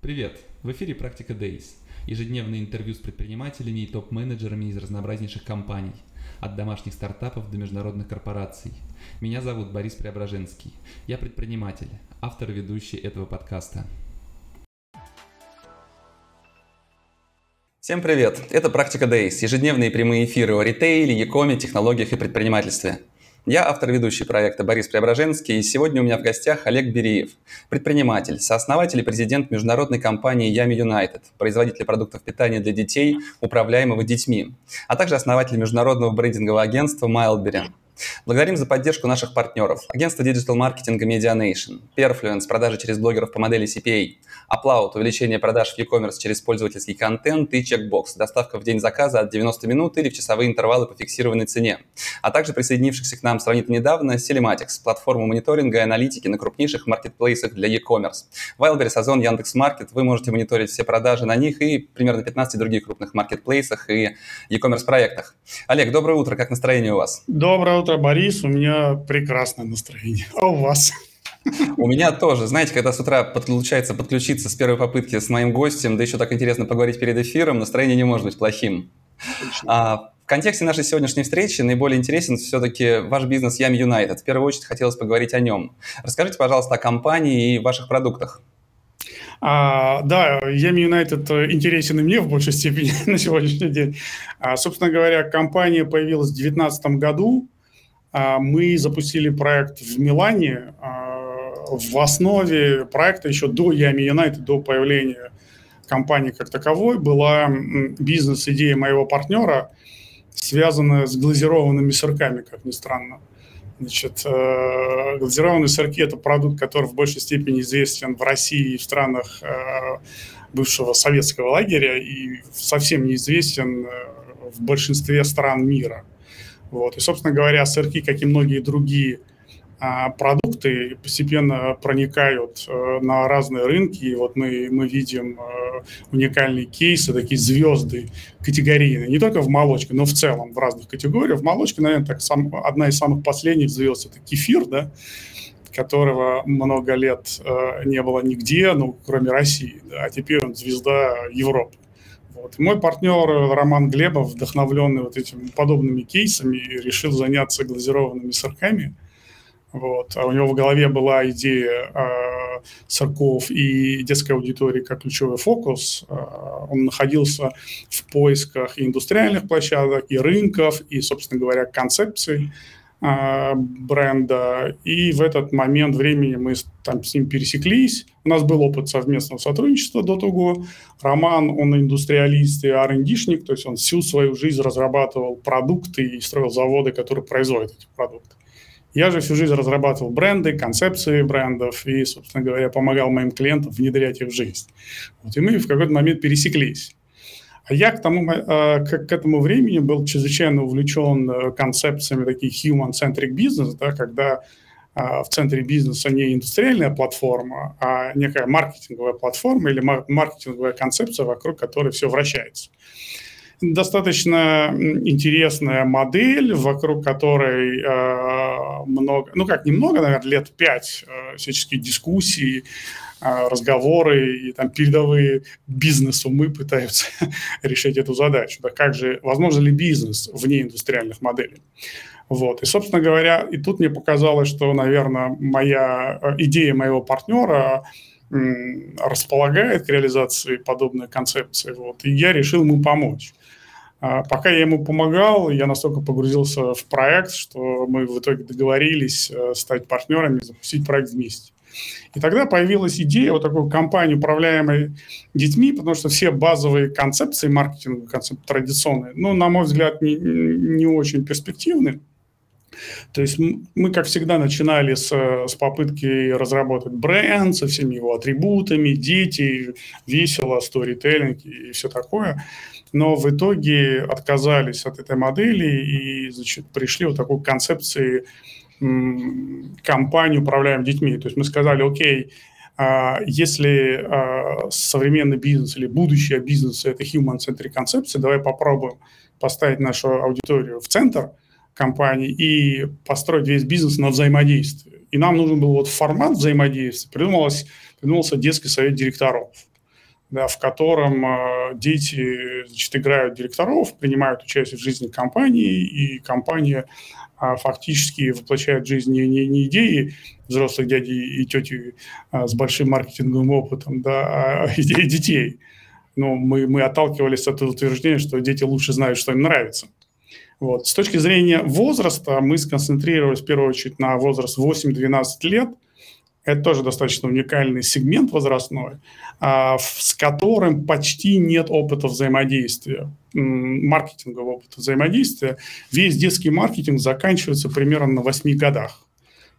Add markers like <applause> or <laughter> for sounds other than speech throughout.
Привет! В эфире «Практика Days» – ежедневное интервью с предпринимателями и топ-менеджерами из разнообразнейших компаний, от домашних стартапов до международных корпораций. Меня зовут Борис Преображенский. Я предприниматель, автор и ведущий этого подкаста. Всем привет! Это «Практика Days» – ежедневные прямые эфиры о ритейле, якоме, технологиях и предпринимательстве – я автор ведущий проекта Борис Преображенский, и сегодня у меня в гостях Олег Бериев, предприниматель, сооснователь и президент международной компании Yami United, производитель продуктов питания для детей, управляемого детьми, а также основатель международного брендингового агентства Mildberry. Благодарим за поддержку наших партнеров. Агентство диджитал-маркетинга Medianation, Perfluence, продажи через блогеров по модели CPA, Upload, увеличение продаж в e-commerce через пользовательский контент и Checkbox, доставка в день заказа от 90 минут или в часовые интервалы по фиксированной цене. А также присоединившихся к нам сравнительно недавно Selematics, платформу мониторинга и аналитики на крупнейших маркетплейсах для e-commerce. Wildberries, Озон, Яндекс.Маркет, вы можете мониторить все продажи на них и примерно 15 других крупных маркетплейсах и e-commerce проектах. Олег, доброе утро, как настроение у вас? Доброе утро, Борис, у меня прекрасное настроение. А у вас? У меня тоже. Знаете, когда с утра получается подключиться с первой попытки с моим гостем, да еще так интересно поговорить перед эфиром, настроение не может быть плохим. А, в контексте нашей сегодняшней встречи наиболее интересен все-таки ваш бизнес Yami United. В первую очередь хотелось поговорить о нем. Расскажите, пожалуйста, о компании и ваших продуктах. А, да, Yami United интересен и мне в большей степени <laughs> на сегодняшний день. А, собственно говоря, компания появилась в 2019 году. А, мы запустили проект в Милане. А, в основе проекта еще до Yami United, до появления компании как таковой, была бизнес-идея моего партнера, связанная с глазированными сырками, как ни странно. Значит, э, глазированные сырки – это продукт, который в большей степени известен в России и в странах э, бывшего советского лагеря и совсем неизвестен э, в большинстве стран мира – вот. И, собственно говоря, сырки, как и многие другие а, продукты, постепенно проникают а, на разные рынки. И вот мы, мы видим а, уникальные кейсы, такие звезды категорийные, не только в молочке, но в целом в разных категориях. В молочке, наверное, так, сам, одна из самых последних звезд – это кефир, да, которого много лет э, не было нигде, ну, кроме России. Да, а теперь он звезда Европы. Вот. Мой партнер Роман Глебов, вдохновленный вот этими подобными кейсами, решил заняться глазированными сырками. Вот. А у него в голове была идея э, сырков и детской аудитории как ключевой фокус. Э, он находился в поисках и индустриальных площадок, и рынков, и, собственно говоря, концепций. А, бренда. И в этот момент времени мы там с ним пересеклись. У нас был опыт совместного сотрудничества до того. Роман, он индустриалист и R&D-шник, то есть он всю свою жизнь разрабатывал продукты и строил заводы, которые производят эти продукты. Я же всю жизнь разрабатывал бренды, концепции брендов и, собственно говоря, помогал моим клиентам внедрять их в жизнь. Вот, и мы в какой-то момент пересеклись. Я к, тому, э, к, этому времени был чрезвычайно увлечен э, концепциями таких human-centric business, да, когда э, в центре бизнеса не индустриальная платформа, а некая маркетинговая платформа или маркетинговая концепция, вокруг которой все вращается. Достаточно интересная модель, вокруг которой много, ну как немного, наверное, лет пять всяческие дискуссии, разговоры и там передовые бизнес-умы пытаются <laughs> решить эту задачу. Да как же, возможно ли бизнес вне индустриальных моделей? Вот. И, собственно говоря, и тут мне показалось, что, наверное, моя э, идея моего партнера располагает к реализации подобной концепции. Вот. И я решил ему помочь. А пока я ему помогал, я настолько погрузился в проект, что мы в итоге договорились э, стать партнерами, запустить проект вместе. И тогда появилась идея вот такой компании, управляемой детьми, потому что все базовые концепции маркетинга, концепты традиционные, ну, на мой взгляд, не, не очень перспективны. То есть мы, как всегда, начинали с, с попытки разработать бренд со всеми его атрибутами, дети, весело, сторителлинг и все такое. Но в итоге отказались от этой модели и значит, пришли вот такой концепции компанию «Управляем детьми». То есть мы сказали, окей, а, если а, современный бизнес или будущее бизнеса – это human-centric концепция, давай попробуем поставить нашу аудиторию в центр компании и построить весь бизнес на взаимодействии. И нам нужен был вот формат взаимодействия. Придумалось, придумался детский совет директоров. да, в котором э, дети значит, играют директоров, принимают участие в жизни компании, и компания э, фактически воплощает в жизнь не, не, не идеи взрослых дядей и тети э, с большим маркетинговым опытом, да, а <laughs> идеи детей. Но мы, мы отталкивались от утверждения, что дети лучше знают, что им нравится. Вот. С точки зрения возраста мы сконцентрировались в первую очередь на возраст 8-12 лет – это тоже достаточно уникальный сегмент возрастной, а, с которым почти нет опыта взаимодействия, маркетингового опыта взаимодействия. Весь детский маркетинг заканчивается примерно на 8 годах.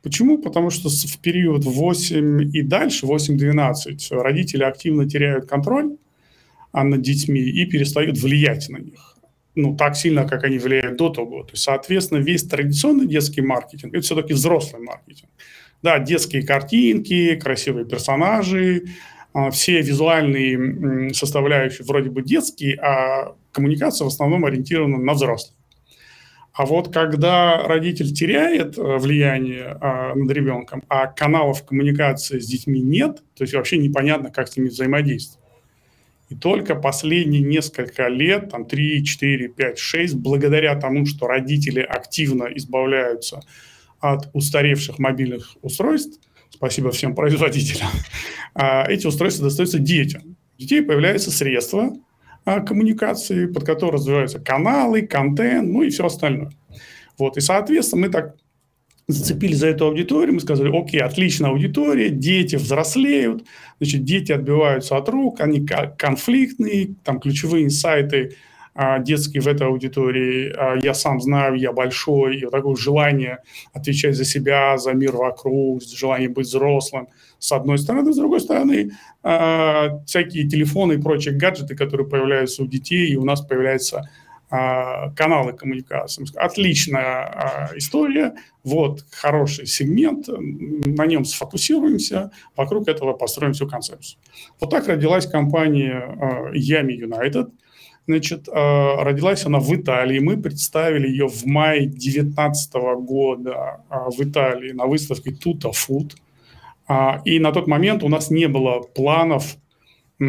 Почему? Потому что в период 8 и дальше, 8-12, родители активно теряют контроль а, над детьми и перестают влиять на них. Ну, так сильно, как они влияют до того. То есть, соответственно, весь традиционный детский маркетинг – это все-таки взрослый маркетинг. Да, детские картинки, красивые персонажи, а, все визуальные составляющие вроде бы детские, а коммуникация в основном ориентирована на взрослых. А вот когда родитель теряет э, влияние а, над ребенком, а каналов коммуникации с детьми нет, то есть вообще непонятно, как с ними взаимодействовать. И только последние несколько лет, там 3, 4, 5, 6, благодаря тому, что родители активно избавляются от устаревших мобильных устройств, спасибо всем производителям, а, эти устройства достаются детям. У детей появляются средства а, коммуникации, под которые развиваются каналы, контент, ну и все остальное. Вот, и, соответственно, мы так зацепили за эту аудиторию, мы сказали, окей, отличная аудитория, дети взрослеют, значит, дети отбиваются от рук, они конфликтные, там ключевые инсайты – детский в этой аудитории, а, я сам знаю, я большой, и вот такое желание отвечать за себя, за мир вокруг, желание быть взрослым, с одной стороны, с другой стороны, а, всякие телефоны и прочие гаджеты, которые появляются у детей, и у нас появляются каналы коммуникации. Отличная история, вот хороший сегмент, на нем сфокусируемся, вокруг этого построим всю концепцию. Вот так родилась компания Yami United – Значит, э, родилась она в Италии. Мы представили ее в мае 2019 года э, в Италии на выставке Tuta Food. А, и на тот момент у нас не было планов э,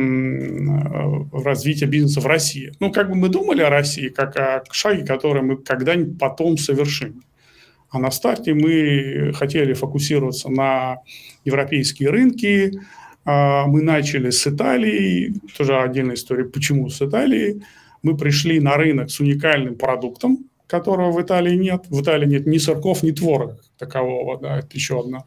развития бизнеса в России. Ну, как бы мы думали о России, как о шаге, который мы когда-нибудь потом совершим. А на старте мы хотели фокусироваться на европейские рынки, а, мы начали с Италии, тоже отдельная история, почему с Италии. Мы пришли на рынок с уникальным продуктом, которого в Италии нет. В Италии нет ни сырков, ни творога такового. Да, это еще одна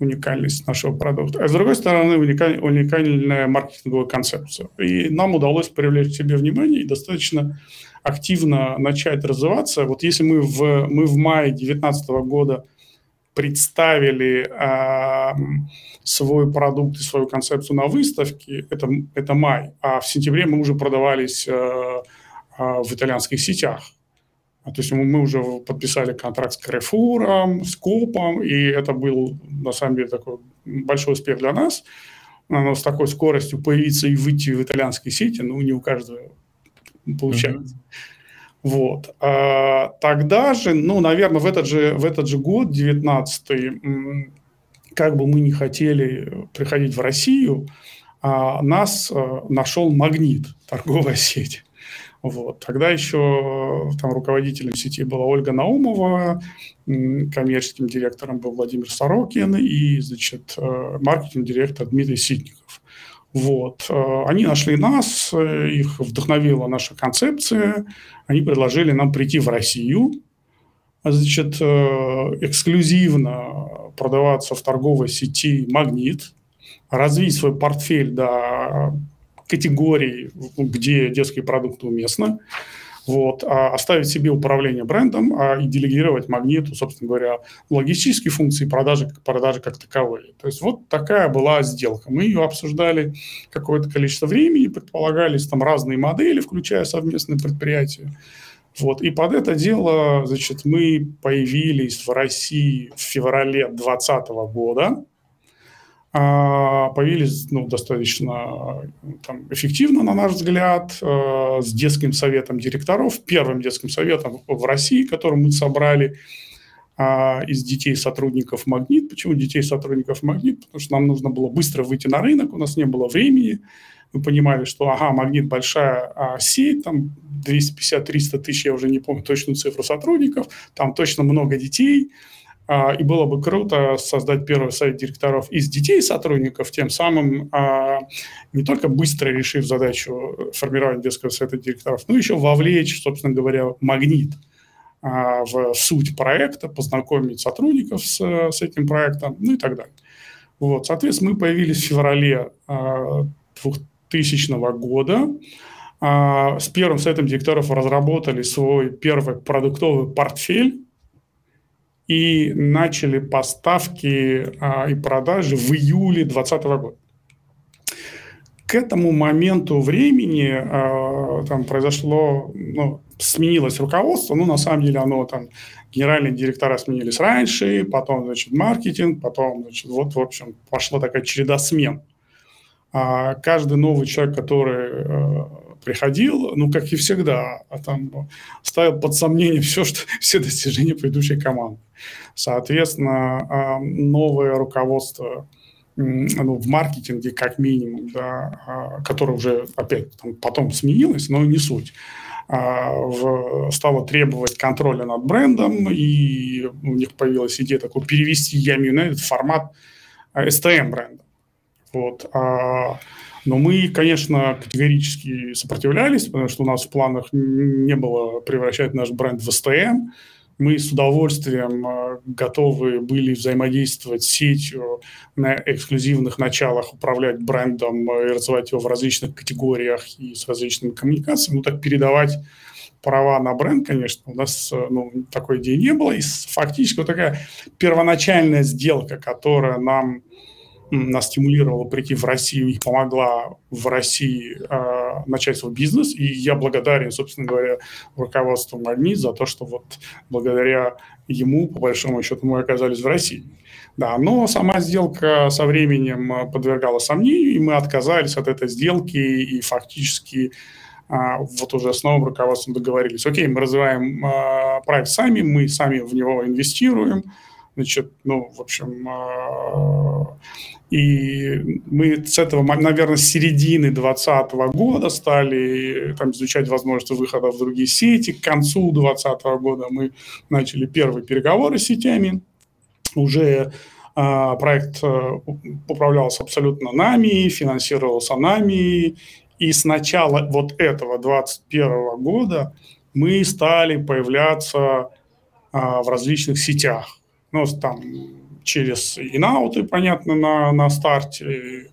уникальность нашего продукта. А с другой стороны, уникаль, уникальная маркетинговая концепция. И нам удалось привлечь к себе внимание и достаточно активно начать развиваться. Вот если мы в, мы в мае 2019 года представили э, свой продукт и свою концепцию на выставке, это, это май, а в сентябре мы уже продавались э, э, в итальянских сетях. А, то есть мы, уже подписали контракт с Carrefour, с Копом, и это был, на самом деле, такой большой успех для нас. Но с такой скоростью появиться и выйти в итальянские сети, ну, не у каждого получается. Mm-hmm. Вот. А, тогда же, ну, наверное, в этот же, в этот же год, 19 как бы мы не хотели приходить в Россию, а нас а, нашел «Магнит», торговая <laughs> сеть. Вот. Тогда еще там руководителем сети была Ольга Наумова, коммерческим директором был Владимир Сорокин и, значит, э, маркетинг-директор Дмитрий Ситников. Вот. Э, они нашли нас, э, их вдохновила наша концепция, они предложили нам прийти в Россию, значит, э, эксклюзивно продаваться в торговой сети «Магнит», развить свой портфель до категорий, где детские продукты уместны, вот, а оставить себе управление брендом а, и делегировать магниту, собственно говоря, логистические функции продажи, продажи как таковые. То есть вот такая была сделка. Мы ее обсуждали какое-то количество времени, предполагались там разные модели, включая совместные предприятия. Вот. И под это дело, значит, мы появились в России в феврале 2020 года. А, появились ну, достаточно там, эффективно, на наш взгляд, э, с детским советом директоров, первым детским советом в России, который мы собрали а, из детей сотрудников «Магнит». Почему детей сотрудников «Магнит»? Потому что нам нужно было быстро выйти на рынок, у нас не было времени. Мы понимали, что, ага, «Магнит» большая а, сеть, там 250-300 тысяч, я уже не помню точную цифру сотрудников, там точно много детей, и было бы круто создать первый совет директоров из детей сотрудников, тем самым а, не только быстро решив задачу формирования детского совета директоров, но еще вовлечь, собственно говоря, магнит – а, в суть проекта, познакомить сотрудников с, с этим проектом, ну и так далее. Вот, соответственно, мы появились в феврале 2000 а, года. А, с первым сетом директоров разработали свой первый продуктовый портфель и начали поставки и продажи в июле 2020 года. К этому моменту времени там произошло ну, сменилось руководство, ну, на самом деле оно там, генеральные директора сменились раньше, потом, значит, маркетинг, потом, значит, вот, в общем, пошла такая череда смен. А каждый новый человек, который э, приходил, ну, как и всегда, а там ставил под сомнение <laughs> все, что, все достижения предыдущей команды. Соответственно, э, новое руководство ну, в маркетинге как минимум, да, э, которое уже опять там, потом сменилось, но не суть, а, в, стала требовать контроля над брендом, и у них появилась идея такой перевести Yami United в формат STM а, бренда. Вот. А, но мы, конечно, категорически сопротивлялись, потому что у нас в планах не было превращать наш бренд в STM мы с удовольствием э, готовы были взаимодействовать с сетью на эксклюзивных началах, управлять брендом э, и развивать его в различных категориях и с различными коммуникациями. Ну, так передавать права на бренд, конечно, у нас э, ну, такой идеи не было. И фактически вот такая первоначальная сделка, которая нам нас стимулировала прийти в Россию и помогла в России э, начать свой бизнес. И я благодарен, собственно говоря, руководству Магнит за то, что вот благодаря ему, по большому счету, мы оказались в России. Да, но сама сделка со временем подвергала сомнению, и мы отказались от этой сделки и фактически а, вот уже с новым руководством договорились. Окей, мы развиваем а, проект сами, мы сами в него инвестируем, значит, ну, в общем, а, и мы с этого, наверное, с середины 2020 года стали там, изучать возможности выхода в другие сети. К концу 2020 года мы начали первые переговоры с сетями. Уже э, проект э, управлялся абсолютно нами, финансировался нами. И с начала вот этого 2021 года мы стали появляться э, в различных сетях. Ну, там через инауты, понятно, на, на старте,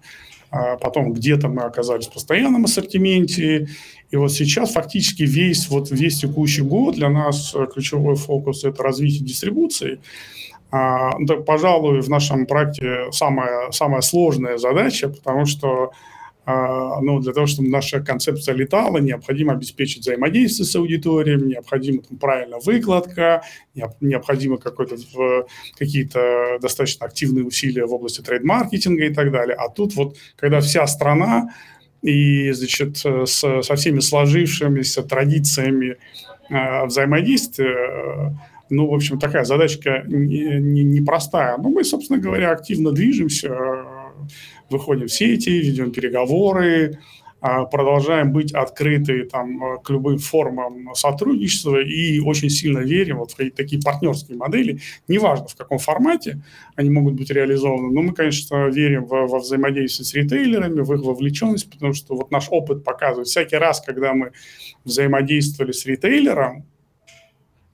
а потом где-то мы оказались в постоянном ассортименте, и вот сейчас фактически весь, вот весь текущий год для нас ключевой фокус – это развитие дистрибуции. А, да, пожалуй, в нашем проекте самая, самая сложная задача, потому что а, ну, для того, чтобы наша концепция летала, необходимо обеспечить взаимодействие с аудиторией, необходима там, правильная выкладка, необходимо какие-то достаточно активные усилия в области трейд-маркетинга и так далее. А тут вот, когда вся страна и, значит, с, со всеми сложившимися традициями э, взаимодействия, ну, в общем, такая задачка непростая. Не, не Но мы, собственно говоря, активно движемся, выходим в сети, ведем переговоры, а, продолжаем быть открыты там, к любым формам сотрудничества и очень сильно верим вот в такие партнерские модели, неважно в каком формате они могут быть реализованы, но мы, конечно, верим во, во взаимодействие с ритейлерами, в их вовлеченность, потому что вот наш опыт показывает, всякий раз, когда мы взаимодействовали с ритейлером,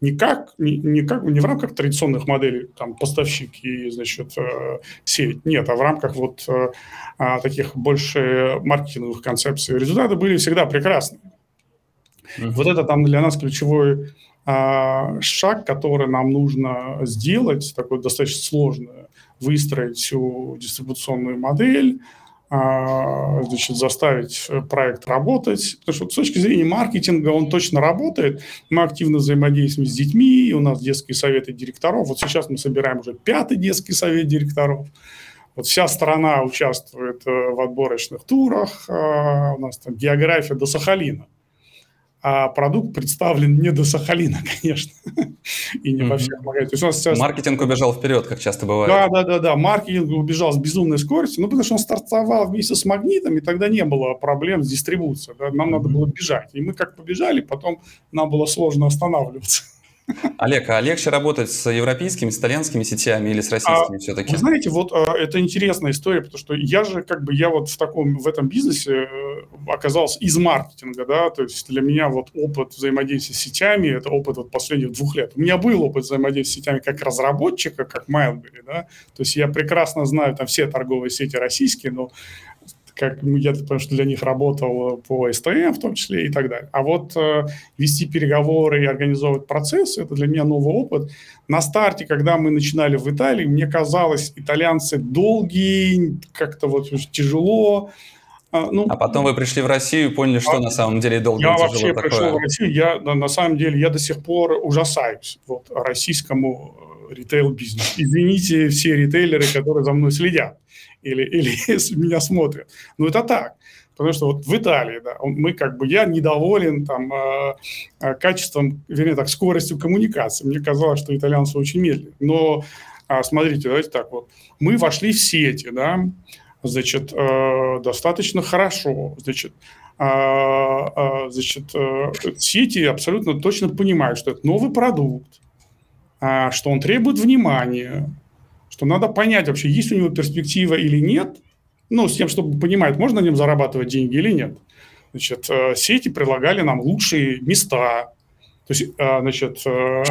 не как, не, не, как, не в рамках традиционных моделей, там, поставщик и, значит, э, сеть, нет, а в рамках вот э, а, таких больше маркетинговых концепций. Результаты были всегда прекрасны. Uh-huh. Вот это там для нас ключевой а, шаг, который нам нужно сделать, такой достаточно сложный, выстроить всю дистрибуционную модель, значит, заставить э, проект работать. Потому что с точки зрения маркетинга он точно работает. Мы активно взаимодействуем с детьми, у нас детские советы директоров. Вот сейчас мы собираем уже пятый детский совет директоров. Вот вся страна участвует э, в отборочных турах. А, у нас там география до Сахалина. А продукт представлен не до Сахалина, <laughs> конечно, и не во всех магазинах. Сейчас... Маркетинг убежал вперед, как часто бывает. Да, да, да, да. Маркетинг убежал с безумной скоростью, ну, потому что он стартовал вместе с магнитом, и тогда не было проблем с дистрибуцией. Да? Нам надо было бежать. И мы как побежали, потом нам было сложно останавливаться. Олег, а легче работать с европейскими, с итальянскими сетями или с российскими а, все-таки? Вы знаете, вот а, это интересная история, потому что я же как бы, я вот в таком, в этом бизнесе э, оказался из маркетинга, да, то есть для меня вот опыт взаимодействия с сетями, это опыт вот последних двух лет. У меня был опыт взаимодействия с сетями как разработчика, как Mailberry, да, то есть я прекрасно знаю там все торговые сети российские, но как я потому что для них работал по СТМ в том числе и так далее. А вот э, вести переговоры и организовывать процессы – это для меня новый опыт. На старте, когда мы начинали в Италии, мне казалось, итальянцы долгие, как-то вот тяжело. А, ну, а потом вы пришли в Россию и поняли, что а, на самом деле долго Я вообще такое. пришел в Россию, я на самом деле, я до сих пор ужасаюсь вот, российскому э, ритейл-бизнесу. Извините все ритейлеры, которые за мной следят или, или <laughs> меня смотрят. Но это так. Потому что вот в Италии, да, мы как бы, я недоволен там э, э, качеством, вернее так, скоростью коммуникации. Мне казалось, что итальянцы очень медленные. Но э, смотрите, давайте так вот. Мы вошли в сети, да, значит, э, достаточно хорошо, значит, значит, э, сети абсолютно точно понимают, что это новый продукт, что он требует внимания, что надо понять вообще, есть у него перспектива или нет, ну, с тем, чтобы понимать, можно на нем зарабатывать деньги или нет. Значит, э, сети предлагали нам лучшие места, то есть, э, значит, э,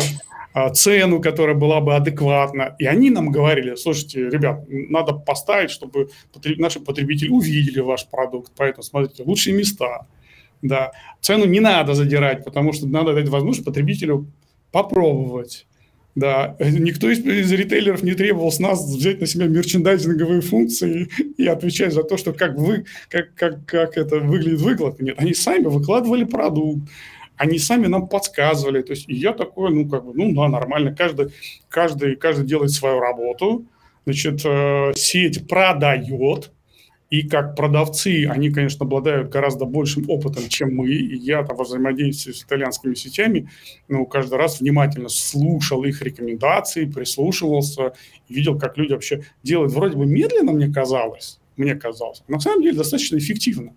цену, которая была бы адекватна. И они нам говорили, слушайте, ребят, надо поставить, чтобы наши потребители увидели ваш продукт, поэтому смотрите, лучшие места. Да. Цену не надо задирать, потому что надо дать возможность потребителю попробовать. Да, никто из, из ритейлеров не требовал с нас взять на себя мерчендайзинговые функции и отвечать за то, что как вы, как, как, как это выглядит выкладка. Нет, они сами выкладывали продукт, они сами нам подсказывали. То есть я такой, ну, как бы, ну, да, нормально. Каждый, каждый, каждый делает свою работу. Значит, э, сеть продает, и как продавцы, они, конечно, обладают гораздо большим опытом, чем мы. И я там во взаимодействии с итальянскими сетями ну, каждый раз внимательно слушал их рекомендации, прислушивался, видел, как люди вообще делают. Вроде бы медленно, мне казалось, мне казалось. На самом деле достаточно эффективно.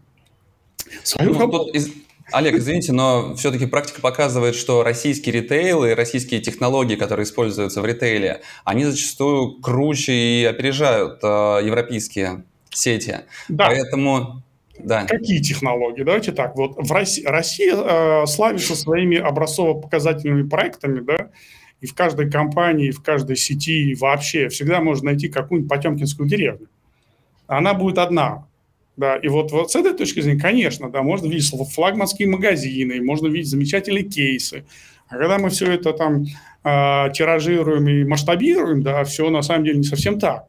Свою ну, Тут из... Олег, извините, но все-таки практика показывает, что российский ритейл и российские технологии, которые используются в ритейле, они зачастую круче и опережают э, европейские сети. Да. Поэтому да. Какие технологии? Давайте так. Вот в России, Россия э, славится своими образцово-показательными проектами, да, и в каждой компании, в каждой сети и вообще всегда можно найти какую-нибудь Потемкинскую деревню. Она будет одна. Да, и вот, вот с этой точки зрения, конечно, да, можно видеть флагманские магазины, можно видеть замечательные кейсы. А когда мы все это там э, тиражируем и масштабируем, да, все на самом деле не совсем так.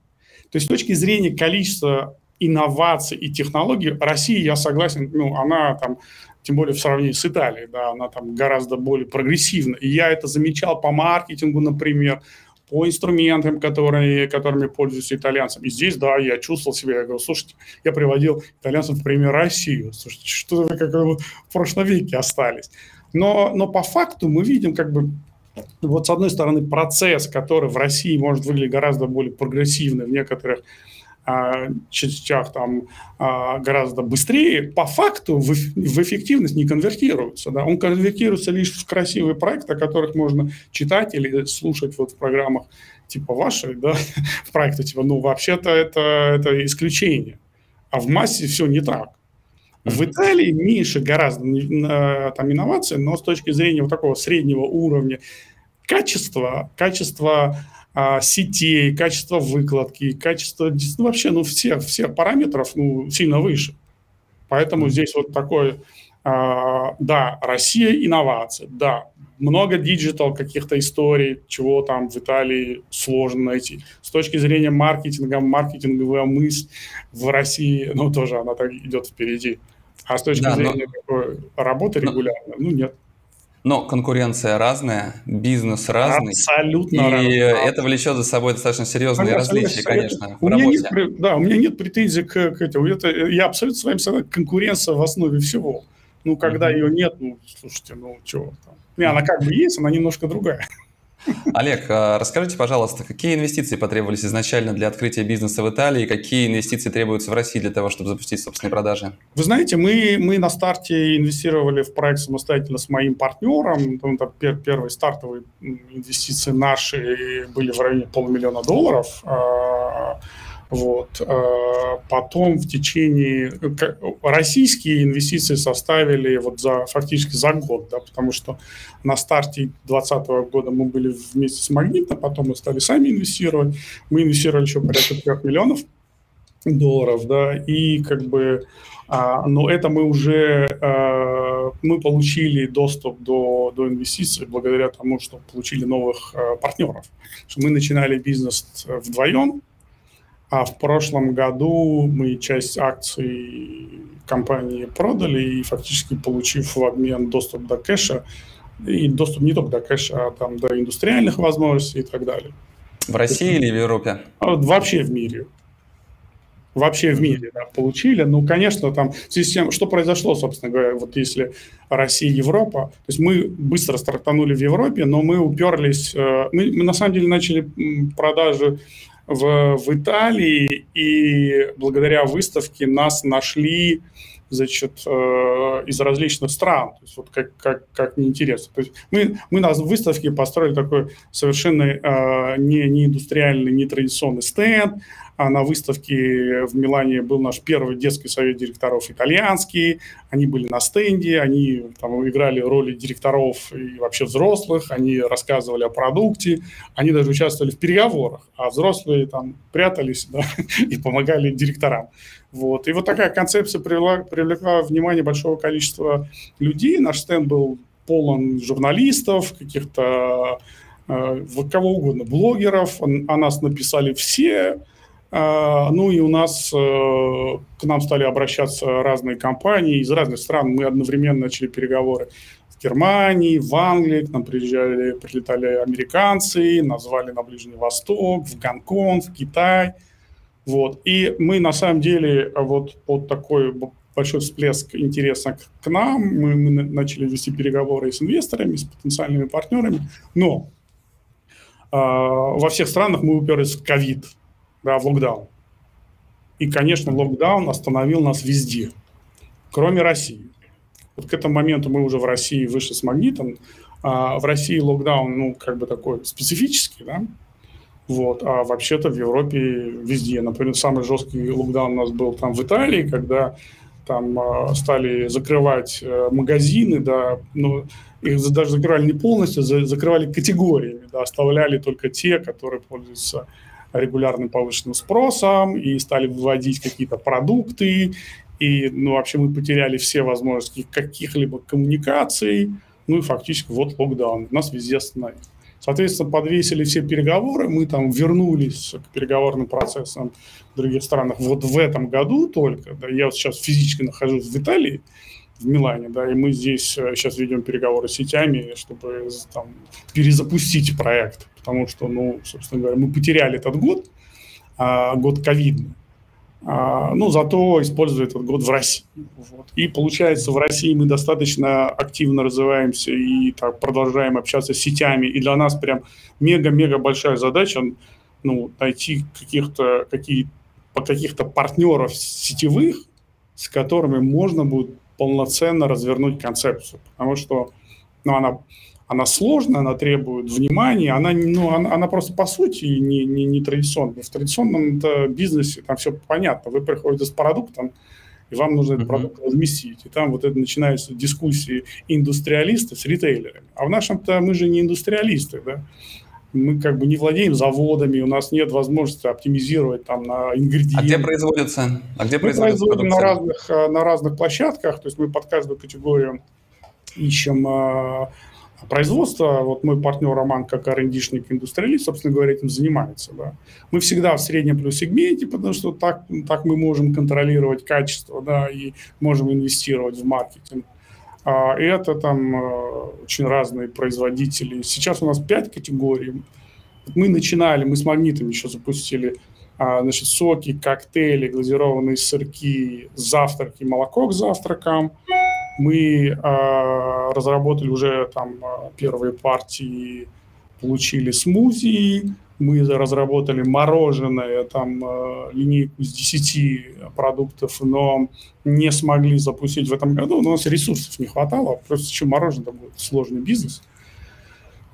То есть с точки зрения количества инноваций и технологий, Россия, я согласен, ну, она там, тем более в сравнении с Италией, да, она там гораздо более прогрессивна. И я это замечал по маркетингу, например, по инструментам, которые, которыми пользуются итальянцы. И здесь, да, я чувствовал себя, я говорю, слушайте, я приводил итальянцев в пример Россию. Слушайте, что вы как в прошлом веке остались. Но, но по факту мы видим как бы вот с одной стороны процесс, который в России может выглядеть гораздо более прогрессивно, в некоторых а, частях там а, гораздо быстрее, по факту в, эффективность не конвертируется. Да? Он конвертируется лишь в красивые проекты, о которых можно читать или слушать вот в программах типа вашей, да, <laughs> в проекте типа, ну, вообще-то это, это исключение. А в массе все не так. В Италии меньше гораздо там инноваций, но с точки зрения вот такого среднего уровня качества, качества а, сетей, качество выкладки, качество ну, вообще ну, всех, всех параметров ну, сильно выше. Поэтому здесь вот такой, а, да, Россия инновация, да, много digital каких-то историй, чего там в Италии сложно найти. С точки зрения маркетинга, маркетинговая мысль в России, ну, тоже она так идет впереди. А с точки да, зрения но... такой работы регулярной, ну нет. Но конкуренция разная, бизнес разный. Абсолютно И разный. это влечет за собой достаточно серьезные конечно, различия, конечно, это, в работе. Меня нет, да, у меня нет претензий к, к этому. Это, я абсолютно с вами согласен. Конкуренция в основе всего. Ну, когда mm-hmm. ее нет, ну, слушайте, ну, чего там. Не, она как бы есть, она немножко другая. Олег, а расскажите, пожалуйста, какие инвестиции потребовались изначально для открытия бизнеса в Италии, какие инвестиции требуются в России для того, чтобы запустить собственные продажи? Вы знаете, мы, мы на старте инвестировали в проект самостоятельно с моим партнером. Ну, там, первые стартовые инвестиции наши были в районе полумиллиона долларов. А, вот. Э, потом в течение... Российские инвестиции составили вот за, фактически за год, да, потому что на старте 2020 года мы были вместе с Магнитом, потом мы стали сами инвестировать. Мы инвестировали еще порядка 3 миллионов долларов, да, и как бы... А, но это мы уже... А, мы получили доступ до, до инвестиций благодаря тому, что получили новых а, партнеров. Мы начинали бизнес вдвоем, а в прошлом году мы часть акций компании продали и фактически получив в обмен доступ до кэша, и доступ не только до кэша, а там до индустриальных возможностей и так далее. В России или в Европе? А вообще в мире. Вообще в мире да, получили. Ну, конечно, там в связи с тем, что произошло, собственно говоря, вот если Россия Европа, то есть мы быстро стартанули в Европе, но мы уперлись, э, мы, мы на самом деле начали продажи в, в Италии, и благодаря выставке нас нашли значит, э, из различных стран. То есть вот как, как, как неинтересно. То есть мы, мы на выставке построили такой совершенно э, не, не индустриальный, не традиционный стенд, а на выставке в Милане был наш первый детский совет директоров итальянский. Они были на стенде, они там играли роли директоров и вообще взрослых, они рассказывали о продукте, они даже участвовали в переговорах, а взрослые там прятались да, <laughs> и помогали директорам. Вот. И вот такая концепция привлекла, привлекла внимание большого количества людей. Наш стенд был полон журналистов, каких-то э, кого угодно, блогеров. О нас написали все, ну и у нас э, к нам стали обращаться разные компании из разных стран. Мы одновременно начали переговоры в Германии, в Англии, к нам приезжали, прилетали американцы, назвали на Ближний Восток, в Гонконг, в Китай. Вот. И мы на самом деле вот под такой большой всплеск интереса к нам, мы, мы начали вести переговоры с инвесторами, с потенциальными партнерами, но э, во всех странах мы уперлись в ковид да, в локдаун. И, конечно, локдаун остановил нас везде, кроме России. Вот к этому моменту мы уже в России вышли с магнитом. А в России локдаун, ну, как бы такой специфический, да, вот, а вообще-то в Европе везде. Например, самый жесткий локдаун у нас был там в Италии, когда там э, стали закрывать э, магазины, да, ну, их даже закрывали не полностью, за, закрывали категориями, да, оставляли только те, которые пользуются регулярным повышенным спросом и стали выводить какие-то продукты, и, ну, вообще мы потеряли все возможности каких-либо коммуникаций, ну и фактически вот локдаун, нас везде остановили. Соответственно, подвесили все переговоры, мы там вернулись к переговорным процессам в других странах вот в этом году только. Да, я вот сейчас физически нахожусь в Италии, в Милане, да, и мы здесь сейчас э, ведем переговоры с сетями, чтобы там, перезапустить проект потому что, ну, собственно говоря, мы потеряли этот год, а, год ковидный. А, ну, зато используя этот год в России. Вот. И получается, в России мы достаточно активно развиваемся и так продолжаем общаться с сетями. И для нас прям мега-мега большая задача ну, найти каких-то какие, каких-то партнеров сетевых, с которыми можно будет полноценно развернуть концепцию. Потому что ну, она она сложная, она требует внимания, она, ну, она, она просто по сути не, не, не традиционная. В традиционном бизнесе там все понятно. Вы приходите с продуктом, и вам нужно этот продукт разместить. И там вот это начинаются дискуссии индустриалисты с ритейлерами. А в нашем-то мы же не индустриалисты, да? Мы как бы не владеем заводами, у нас нет возможности оптимизировать там на ингредиенты. А где производится? А где мы производится производим на разных, на разных площадках, то есть мы под каждую категорию ищем а, производства, вот мой партнер Роман, как R&D-шник индустриалист, собственно говоря, этим занимается. Да. Мы всегда в среднем плюс сегменте, потому что так, так мы можем контролировать качество да, и можем инвестировать в маркетинг. А это там э, очень разные производители. Сейчас у нас пять категорий. Мы начинали, мы с магнитами еще запустили а, значит, соки, коктейли, глазированные сырки, завтраки, молоко к завтракам – Мы э, разработали уже там первые партии, получили смузи, мы разработали мороженое, там линейку из 10 продуктов, но не смогли запустить в этом году. У нас ресурсов не хватало, просто еще мороженое будет сложный бизнес.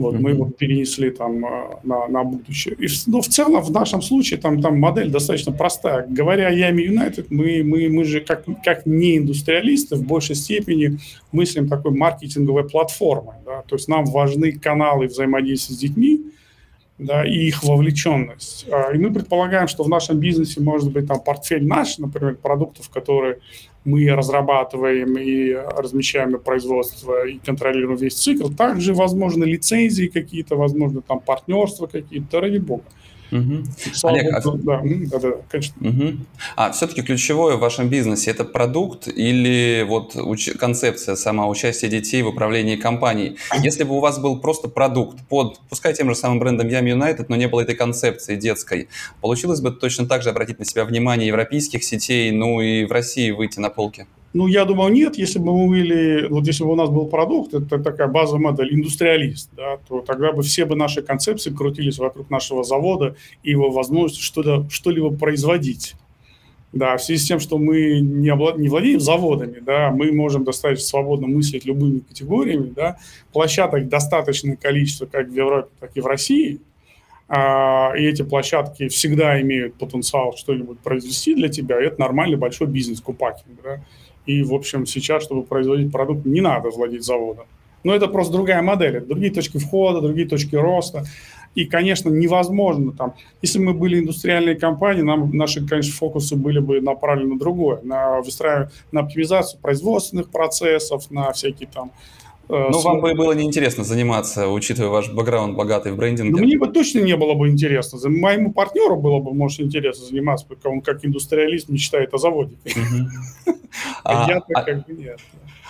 Вот, mm-hmm. Мы его перенесли там а, на, на будущее. И, но в целом, в нашем случае, там, там модель достаточно простая. Говоря о Ями Юнайтед, мы, мы, мы же как, как не индустриалисты в большей степени мыслим такой маркетинговой платформой. Да? То есть нам важны каналы взаимодействия с детьми, да, и их вовлеченность. А, и мы предполагаем, что в нашем бизнесе может быть там портфель наш, например, продуктов, которые мы разрабатываем и размещаем на производство и контролируем весь цикл. Также возможны лицензии какие-то, возможно, там партнерства какие-то, ради бога. Угу. Олег, а... да, да, да, конечно. Угу. А все-таки ключевое в вашем бизнесе это продукт или вот уч... концепция сама участия детей в управлении компанией? Если бы у вас был просто продукт под, пускай тем же самым брендом Yami United, но не было этой концепции детской, получилось бы точно так же обратить на себя внимание европейских сетей, ну и в России выйти на полки? Ну, я думаю, нет. Если бы мы были, вот если бы у нас был продукт, это такая базовая модель, индустриалист, да, то тогда бы все бы наши концепции крутились вокруг нашего завода и его возможности что-то, что-либо производить. Да, в связи с тем, что мы не, облад... не владеем заводами, да, мы можем достаточно свободно мыслить любыми категориями, да, площадок достаточное количество как в Европе, так и в России, а, и эти площадки всегда имеют потенциал что-нибудь произвести для тебя, и это нормальный большой бизнес, купакинг, да. И, в общем, сейчас, чтобы производить продукт, не надо владеть заводом. Но это просто другая модель, другие точки входа, другие точки роста. И, конечно, невозможно там, если мы были индустриальной компанией, нам наши, конечно, фокусы были бы направлены на другое, на выстраивание, на оптимизацию производственных процессов, на всякие там Ну, вам бы было неинтересно заниматься, учитывая ваш бэкграунд богатый в брендинге. Ну, мне бы точно не было бы интересно. Моему партнеру было бы, может, интересно заниматься, пока он как индустриалист мечтает о заводе. <laughs> <laughs> А я а как бы нет.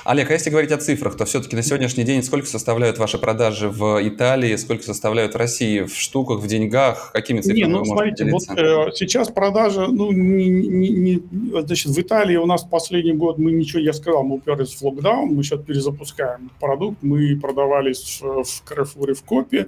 Олег, а если говорить о цифрах, то все-таки на сегодняшний день сколько составляют ваши продажи в Италии, сколько составляют в России в штуках, в деньгах? Какими цифрами не, ну, вы смотрите, вот э, сейчас продажи, ну, не, не, не, значит, в Италии у нас последний год мы ничего, я сказал, мы уперлись в локдаун, мы сейчас перезапускаем продукт, мы продавались в, Carrefour и в Копе,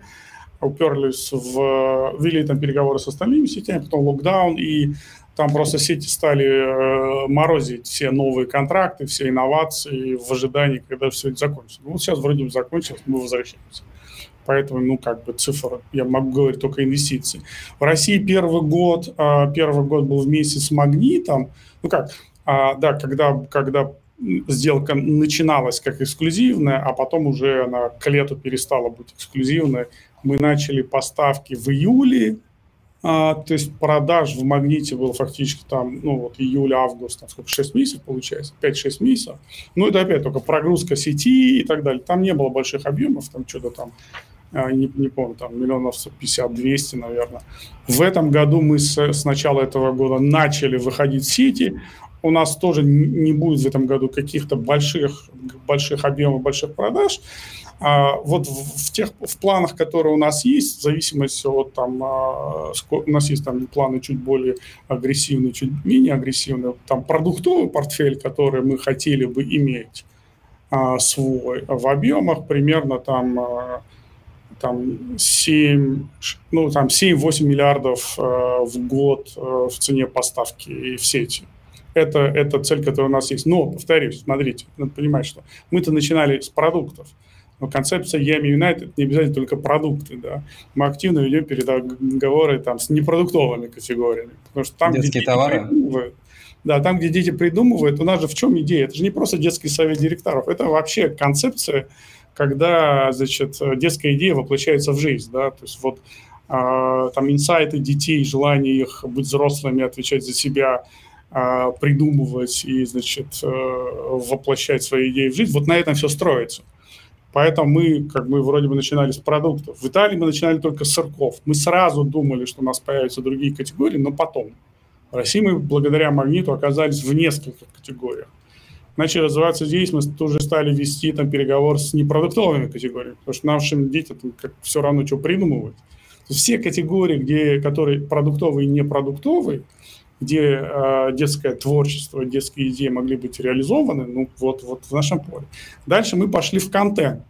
уперлись в, вели там переговоры с остальными сетями, потом локдаун, и там просто сети стали э, морозить все новые контракты, все инновации в ожидании, когда все это закончится. Ну, вот сейчас вроде бы закончилось, мы возвращаемся. Поэтому, ну, как бы цифра, я могу говорить только инвестиции. В России первый год, а, первый год был вместе с Магнитом. Ну как, а, да, когда, когда сделка начиналась как эксклюзивная, а потом уже она к лету перестала быть эксклюзивной. Мы начали поставки в июле, а, то есть продаж в магните было фактически там, ну вот июль-август, там сколько, 6 месяцев получается, 5-6 месяцев. Ну это опять только прогрузка сети и так далее. Там не было больших объемов, там что-то там, а, не, не помню, там миллионов 50-200, наверное. В этом году мы с, с начала этого года начали выходить в сети. У нас тоже не будет в этом году каких-то больших, больших объемов, больших продаж. А вот в тех в планах, которые у нас есть, в зависимости от там, а, у нас есть там планы чуть более агрессивные, чуть менее агрессивные, там продуктовый портфель, который мы хотели бы иметь а, свой в объемах примерно там там 7, ну, там 7-8 миллиардов э, в год э, в цене поставки в сети. Это, это цель, которая у нас есть. Но, повторюсь, смотрите, надо понимать, что мы-то начинали с продуктов. Но концепция Yami United не обязательно только продукты, да. Мы активно ведем переговоры там с непродуктовыми категориями, потому что там, Детские где товары. придумывают, да, там, где дети придумывают, у нас же в чем идея? Это же не просто детский совет директоров, это вообще концепция, когда, значит, детская идея воплощается в жизнь, да, то есть вот а, там инсайты детей, желание их быть взрослыми, отвечать за себя, придумывать и, значит, э, воплощать свои идеи в жизнь, вот на этом все строится. Поэтому мы, как мы вроде бы начинали с продуктов. В Италии мы начинали только с сырков. Мы сразу думали, что у нас появятся другие категории, но потом. В России мы благодаря магниту оказались в нескольких категориях. Начали развиваться здесь, мы тоже стали вести там переговор с непродуктовыми категориями, потому что нашим детям как все равно что придумывать. Все категории, где, которые продуктовые и непродуктовые, где э, детское творчество, детские идеи могли быть реализованы, ну вот, вот в нашем поле. Дальше мы пошли в контент.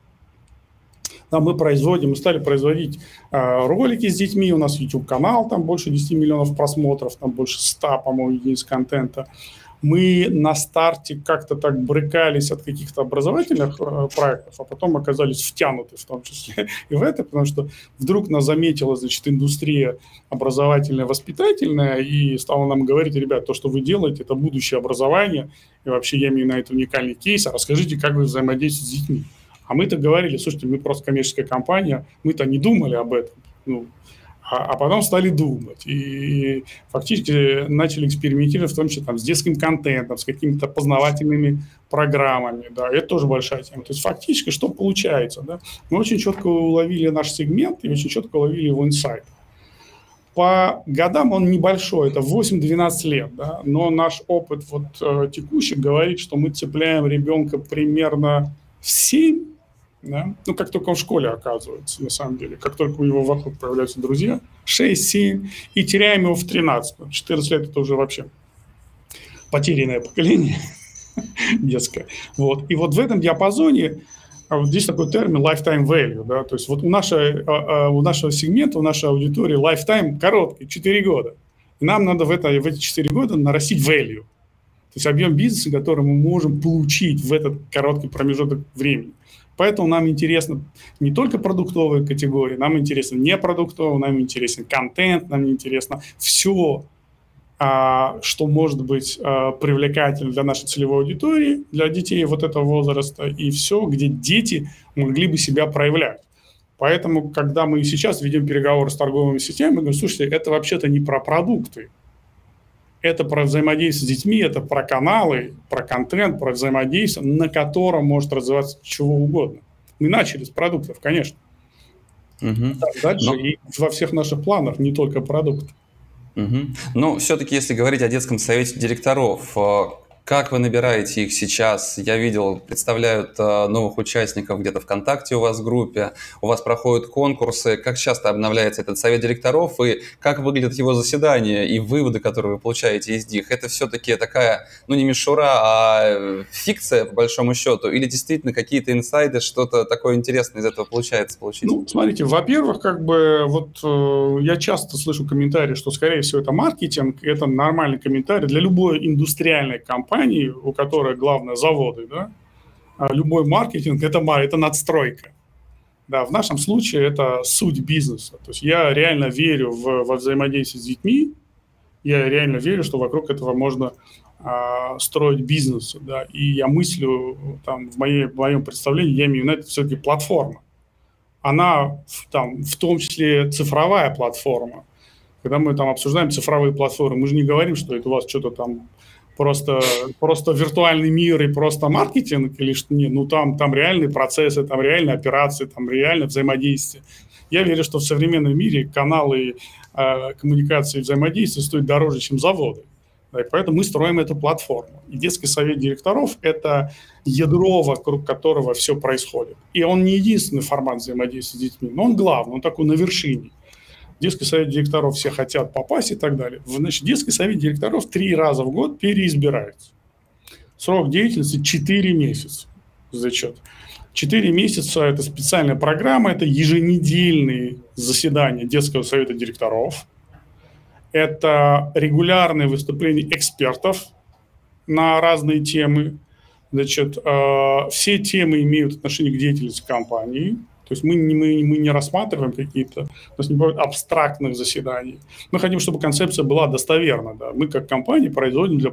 Да, мы производим, мы стали производить э, ролики с детьми, у нас YouTube-канал, там больше 10 миллионов просмотров, там больше 100, по-моему, единиц контента. Мы на старте как-то так брыкались от каких-то образовательных э, проектов, а потом оказались втянуты в том числе <laughs> и в это, потому что вдруг нас заметила, значит, индустрия образовательная, воспитательная, и стала нам говорить, ребят, то, что вы делаете, это будущее образование, и вообще я имею на это уникальный кейс, а расскажите, как вы взаимодействуете с детьми. А мы-то говорили, слушайте, мы просто коммерческая компания, мы-то не думали об этом. Ну, а, а потом стали думать. И фактически начали экспериментировать в том числе там, с детским контентом, с какими-то познавательными программами. Да, это тоже большая тема. То есть фактически что получается? Да? Мы очень четко уловили наш сегмент и очень четко уловили его инсайт. По годам он небольшой, это 8-12 лет, да, но наш опыт вот, э, текущий говорит, что мы цепляем ребенка примерно в 7 да? Ну, как только он в школе оказывается, на самом деле. Как только у него вокруг появляются друзья, 6-7, и теряем его в 13. 14 лет – это уже вообще потерянное поколение <laughs> детское. Вот. И вот в этом диапазоне а здесь такой термин lifetime value, да, то есть вот у, нашей, а, а, у нашего сегмента, у нашей аудитории lifetime короткий, 4 года. И нам надо в, это, в эти 4 года нарастить value. То есть объем бизнеса, который мы можем получить в этот короткий промежуток времени. Поэтому нам интересно не только продуктовые категории, нам интересно не продуктовые, нам интересен контент, нам интересно все, а, что может быть а, привлекательно для нашей целевой аудитории, для детей вот этого возраста, и все, где дети могли бы себя проявлять. Поэтому, когда мы сейчас ведем переговоры с торговыми сетями, мы говорим, слушайте, это вообще-то не про продукты, это про взаимодействие с детьми, это про каналы, про контент, про взаимодействие, на котором может развиваться чего угодно. Мы начали с продуктов, конечно. Угу. Дальше Но... и во всех наших планах не только продукты. Угу. Но все-таки, если говорить о детском совете директоров, э, как вы набираете их сейчас? Я видел, представляют э, новых участников где-то ВКонтакте у вас в группе, у вас проходят конкурсы. Как часто обновляется этот совет директоров и как выглядит его заседание и выводы, которые вы получаете из них? Это все-таки такая, ну не мишура, а фикция по большому счету? Или действительно какие-то инсайды, что-то такое интересное из этого получается получить? Ну, смотрите, во-первых, как бы вот э, я часто слышу комментарии, что скорее всего это маркетинг, это нормальный комментарий для любой индустриальной компании компании, у которой главное заводы, да, а любой маркетинг это, это надстройка. Да, в нашем случае это суть бизнеса. То есть я реально верю в, во взаимодействие с детьми, я реально верю, что вокруг этого можно а, строить бизнес. Да, и я мыслю, там, в, моей, в моем представлении, я имею в виду, все-таки платформа. Она там, в том числе цифровая платформа. Когда мы там обсуждаем цифровые платформы, мы же не говорим, что это у вас что-то там просто, просто виртуальный мир и просто маркетинг, или что нет, ну там, там реальные процессы, там реальные операции, там реальное взаимодействие. Я верю, что в современном мире каналы э, коммуникации и взаимодействия стоят дороже, чем заводы. Да, и поэтому мы строим эту платформу. И детский совет директоров – это ядро, вокруг которого все происходит. И он не единственный формат взаимодействия с детьми, но он главный, он такой на вершине детский совет директоров все хотят попасть и так далее. Значит, детский совет директоров три раза в год переизбирается. Срок деятельности 4 месяца. Зачет. 4 месяца – это специальная программа, это еженедельные заседания детского совета директоров, это регулярные выступления экспертов на разные темы. Значит, э, все темы имеют отношение к деятельности компании – то есть мы, мы, мы не рассматриваем какие-то, у нас не бывает абстрактных заседаний. Мы хотим, чтобы концепция была достоверна. Да. Мы как компания производим для,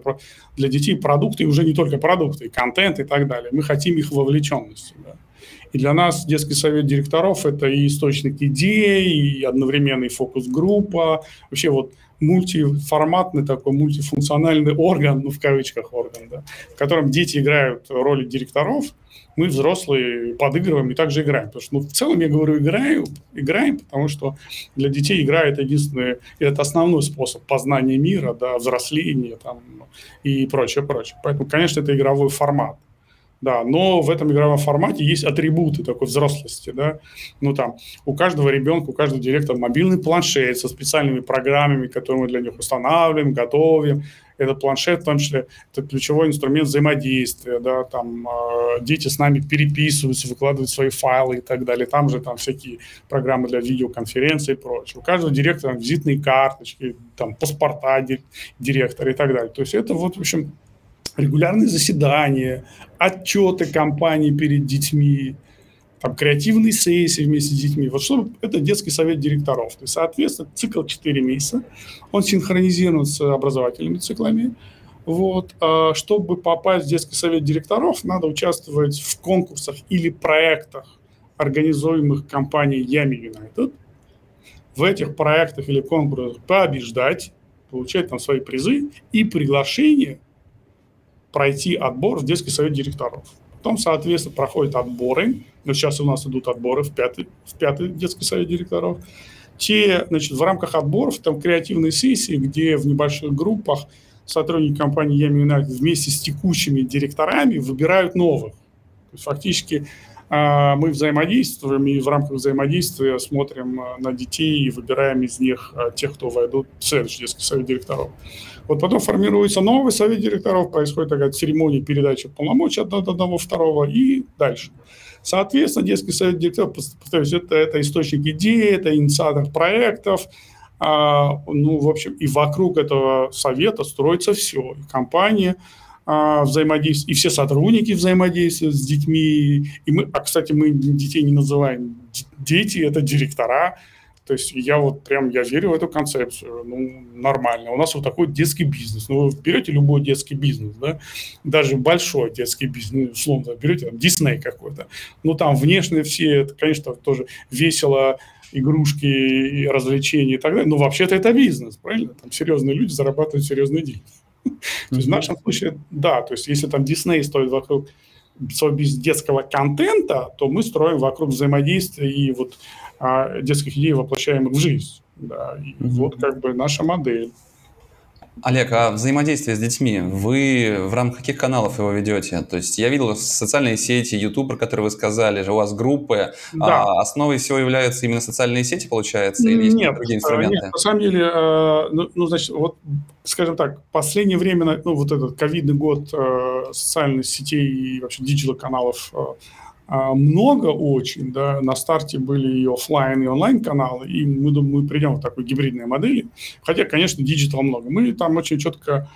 для детей продукты, и уже не только продукты, и контент и так далее. Мы хотим их вовлеченности. Да. И для нас детский совет директоров – это и источник идей, и одновременный фокус-группа. Вообще вот мультиформатный такой мультифункциональный орган, ну в кавычках орган, да, в котором дети играют роли директоров – мы, взрослые, подыгрываем и также играем. Потому что, ну, в целом, я говорю, играю, играем, потому что для детей игра – это единственный, это основной способ познания мира, да, взросления там, и прочее, прочее. Поэтому, конечно, это игровой формат. Да, но в этом игровом формате есть атрибуты такой взрослости, да, ну там у каждого ребенка, у каждого директора мобильный планшет со специальными программами, которые мы для них устанавливаем, готовим, этот планшет, в том числе, это ключевой инструмент взаимодействия, да, там э, дети с нами переписываются, выкладывают свои файлы и так далее, там же там всякие программы для видеоконференций и прочее. У каждого директора визитные карточки, там паспорта директора и так далее. То есть это вот, в общем, регулярные заседания, отчеты компании перед детьми, там, креативные сессии вместе с детьми. Вот что это детский совет директоров. То есть, соответственно, цикл 4 месяца, он синхронизирован с образовательными циклами. Вот. А чтобы попасть в детский совет директоров, надо участвовать в конкурсах или проектах, организуемых компанией Yami United. В этих проектах или конкурсах побеждать, получать там свои призы и приглашение пройти отбор в детский совет директоров. Потом, соответственно, проходят отборы. Но сейчас у нас идут отборы в пятый, в пятый детский совет директоров. Те, значит, в рамках отборов там креативные сессии, где в небольших группах сотрудники компании Ями вместе с текущими директорами выбирают новых. То есть фактически а, мы взаимодействуем и в рамках взаимодействия смотрим а, на детей и выбираем из них а, тех, кто войдут в следующий детский совет директоров. Вот потом формируется новый совет директоров, происходит такая церемония передачи полномочий от одного второго и дальше. Соответственно, детский совет директоров, повторюсь, это, это источник идей, это инициатор проектов, а, ну, в общем, и вокруг этого совета строится все. И компания а, взаимодействует, и все сотрудники взаимодействуют с детьми. И мы, а, кстати, мы детей не называем дети, это директора, то есть я вот прям, я верю в эту концепцию, ну, нормально. У нас вот такой детский бизнес. Ну, вы берете любой детский бизнес, да, даже большой детский бизнес, ну, условно, берете там Дисней какой-то, ну, там внешне все, это, конечно, тоже весело, игрушки, развлечения и так далее, но вообще-то это бизнес, правильно? Там серьезные люди зарабатывают серьезные деньги. <laughs> То есть в нашем случае, да, то есть если там Дисней стоит вокруг своего детского контента, то мы строим вокруг взаимодействия и вот а детских идей воплощаем их в жизнь. Да. И mm-hmm. вот как бы наша модель. Олег, а взаимодействие с детьми, вы в рамках каких каналов его ведете? То есть я видел социальные сети, YouTube, про которые вы сказали, же у вас группы. Да. А основой всего являются именно социальные сети, получается? Или есть нет, другие инструменты? Нет, на самом деле, э, ну, ну, значит, вот, скажем так, последнее время, ну, вот этот ковидный год э, социальных сетей и вообще digital-каналов э, а, много очень, да, на старте были и офлайн, и онлайн каналы, и мы думаем, мы придем в такой гибридной модели, хотя, конечно, digital много. Мы там очень четко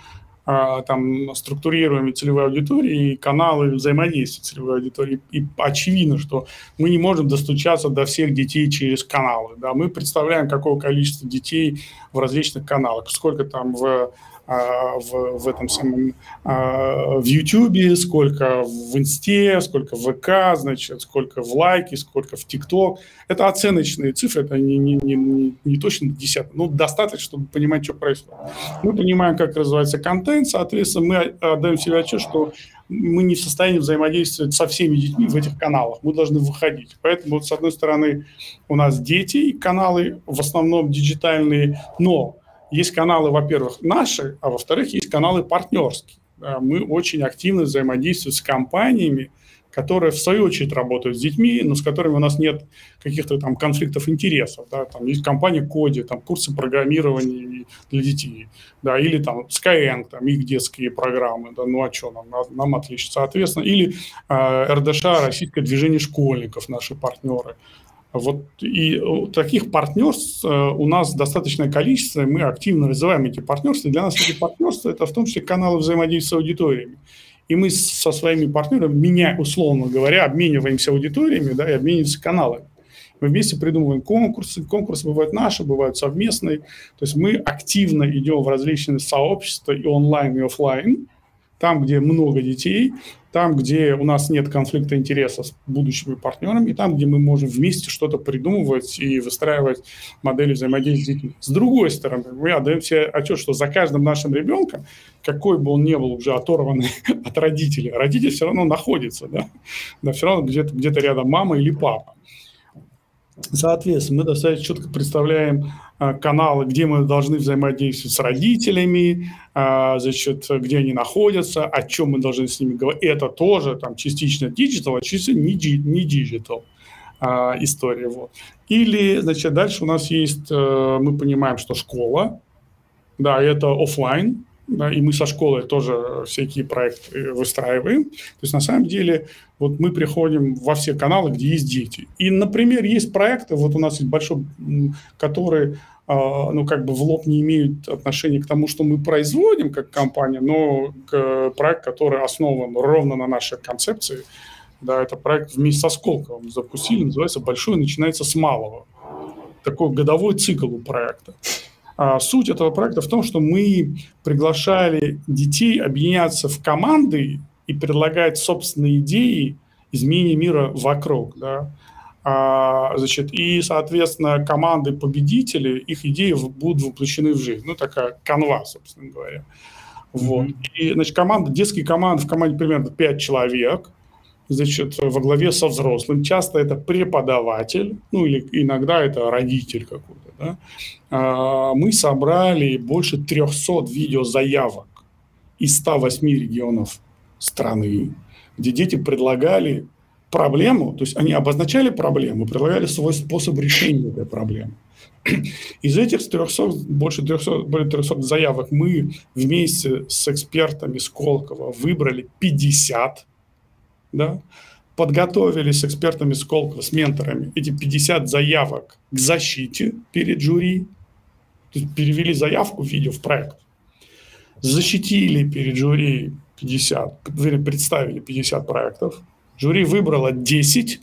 а, там структурируем целевые аудитории и каналы взаимодействия целевой аудитории. И очевидно, что мы не можем достучаться до всех детей через каналы. Да? Мы представляем, какое количество детей в различных каналах, сколько там в а, в, в этом самом а, в YouTube, сколько в Инсте, сколько в ВК, значит, сколько в лайке, сколько в ТикТок. Это оценочные цифры, это не, не, не, не точно десятки, но достаточно, чтобы понимать, что происходит. Мы понимаем, как развивается контент, соответственно, мы отдаем себе отчет, что мы не в состоянии взаимодействовать со всеми детьми в этих каналах. Мы должны выходить. Поэтому, вот, с одной стороны, у нас дети каналы в основном диджитальные, но есть каналы, во-первых, наши, а во-вторых, есть каналы партнерские. Мы очень активно взаимодействуем с компаниями, которые в свою очередь работают с детьми, но с которыми у нас нет каких-то там конфликтов интересов. Да? Там есть компания Коди, там курсы программирования для детей, да, или там Skyeng, там их детские программы, да, ну а что нам, нам отлично, соответственно, или э, РДШ, Российское движение школьников, наши партнеры. Вот и э, таких партнерств э, у нас достаточное количество, мы активно развиваем эти партнерства. Для нас эти партнерства – это в том числе каналы взаимодействия с аудиториями. И мы со своими партнерами, меня, условно говоря, обмениваемся аудиториями да, и обмениваемся каналами. Мы вместе придумываем конкурсы. Конкурсы бывают наши, бывают совместные. То есть мы активно идем в различные сообщества и онлайн, и офлайн, там, где много детей, там, где у нас нет конфликта интересов с будущими партнерами, и там, где мы можем вместе что-то придумывать и выстраивать модели взаимодействия с детьми. С другой стороны, мы отдаем себе отчет, что за каждым нашим ребенком, какой бы он ни был уже оторванный <laughs> от родителей, родитель все равно находится, да, да все равно где-то где рядом мама или папа. Соответственно, мы достаточно четко представляем а, каналы, где мы должны взаимодействовать с родителями, а, значит, где они находятся, о чем мы должны с ними говорить. Это тоже там частично digital, а частично не digital а, история. Вот. Или, значит, дальше у нас есть, э, мы понимаем, что школа, да, это офлайн, и мы со школой тоже всякие проекты выстраиваем. То есть на самом деле вот мы приходим во все каналы, где есть дети. И, например, есть проекты, вот у нас есть большой, которые а, ну, как бы в лоб не имеют отношения к тому, что мы производим как компания, но к проект, который основан ровно на нашей концепции. Да, это проект вместе со Сколковым запустили, называется «Большой начинается с малого». Такой годовой цикл у проекта. А суть этого проекта в том, что мы приглашали детей объединяться в команды и предлагать собственные идеи изменения мира вокруг. Да? А, значит, и, соответственно, команды победителей, их идеи будут воплощены в жизнь. Ну, такая канва, собственно говоря. Вот. Mm-hmm. И, значит, команда, детские команды, в команде примерно 5 человек, значит, во главе со взрослым. Часто это преподаватель, ну, или иногда это родитель какой-то да, а, мы собрали больше 300 видеозаявок из 108 регионов страны, где дети предлагали проблему, то есть они обозначали проблему, предлагали свой способ решения этой проблемы. <clears throat> Из этих 300, больше 300, более 300 заявок мы вместе с экспертами Сколково выбрали 50, да, подготовили с экспертами Сколково, с менторами. Эти 50 заявок к защите перед жюри, перевели заявку в видео в проект, защитили перед жюри 50, представили 50 проектов, жюри выбрало 10,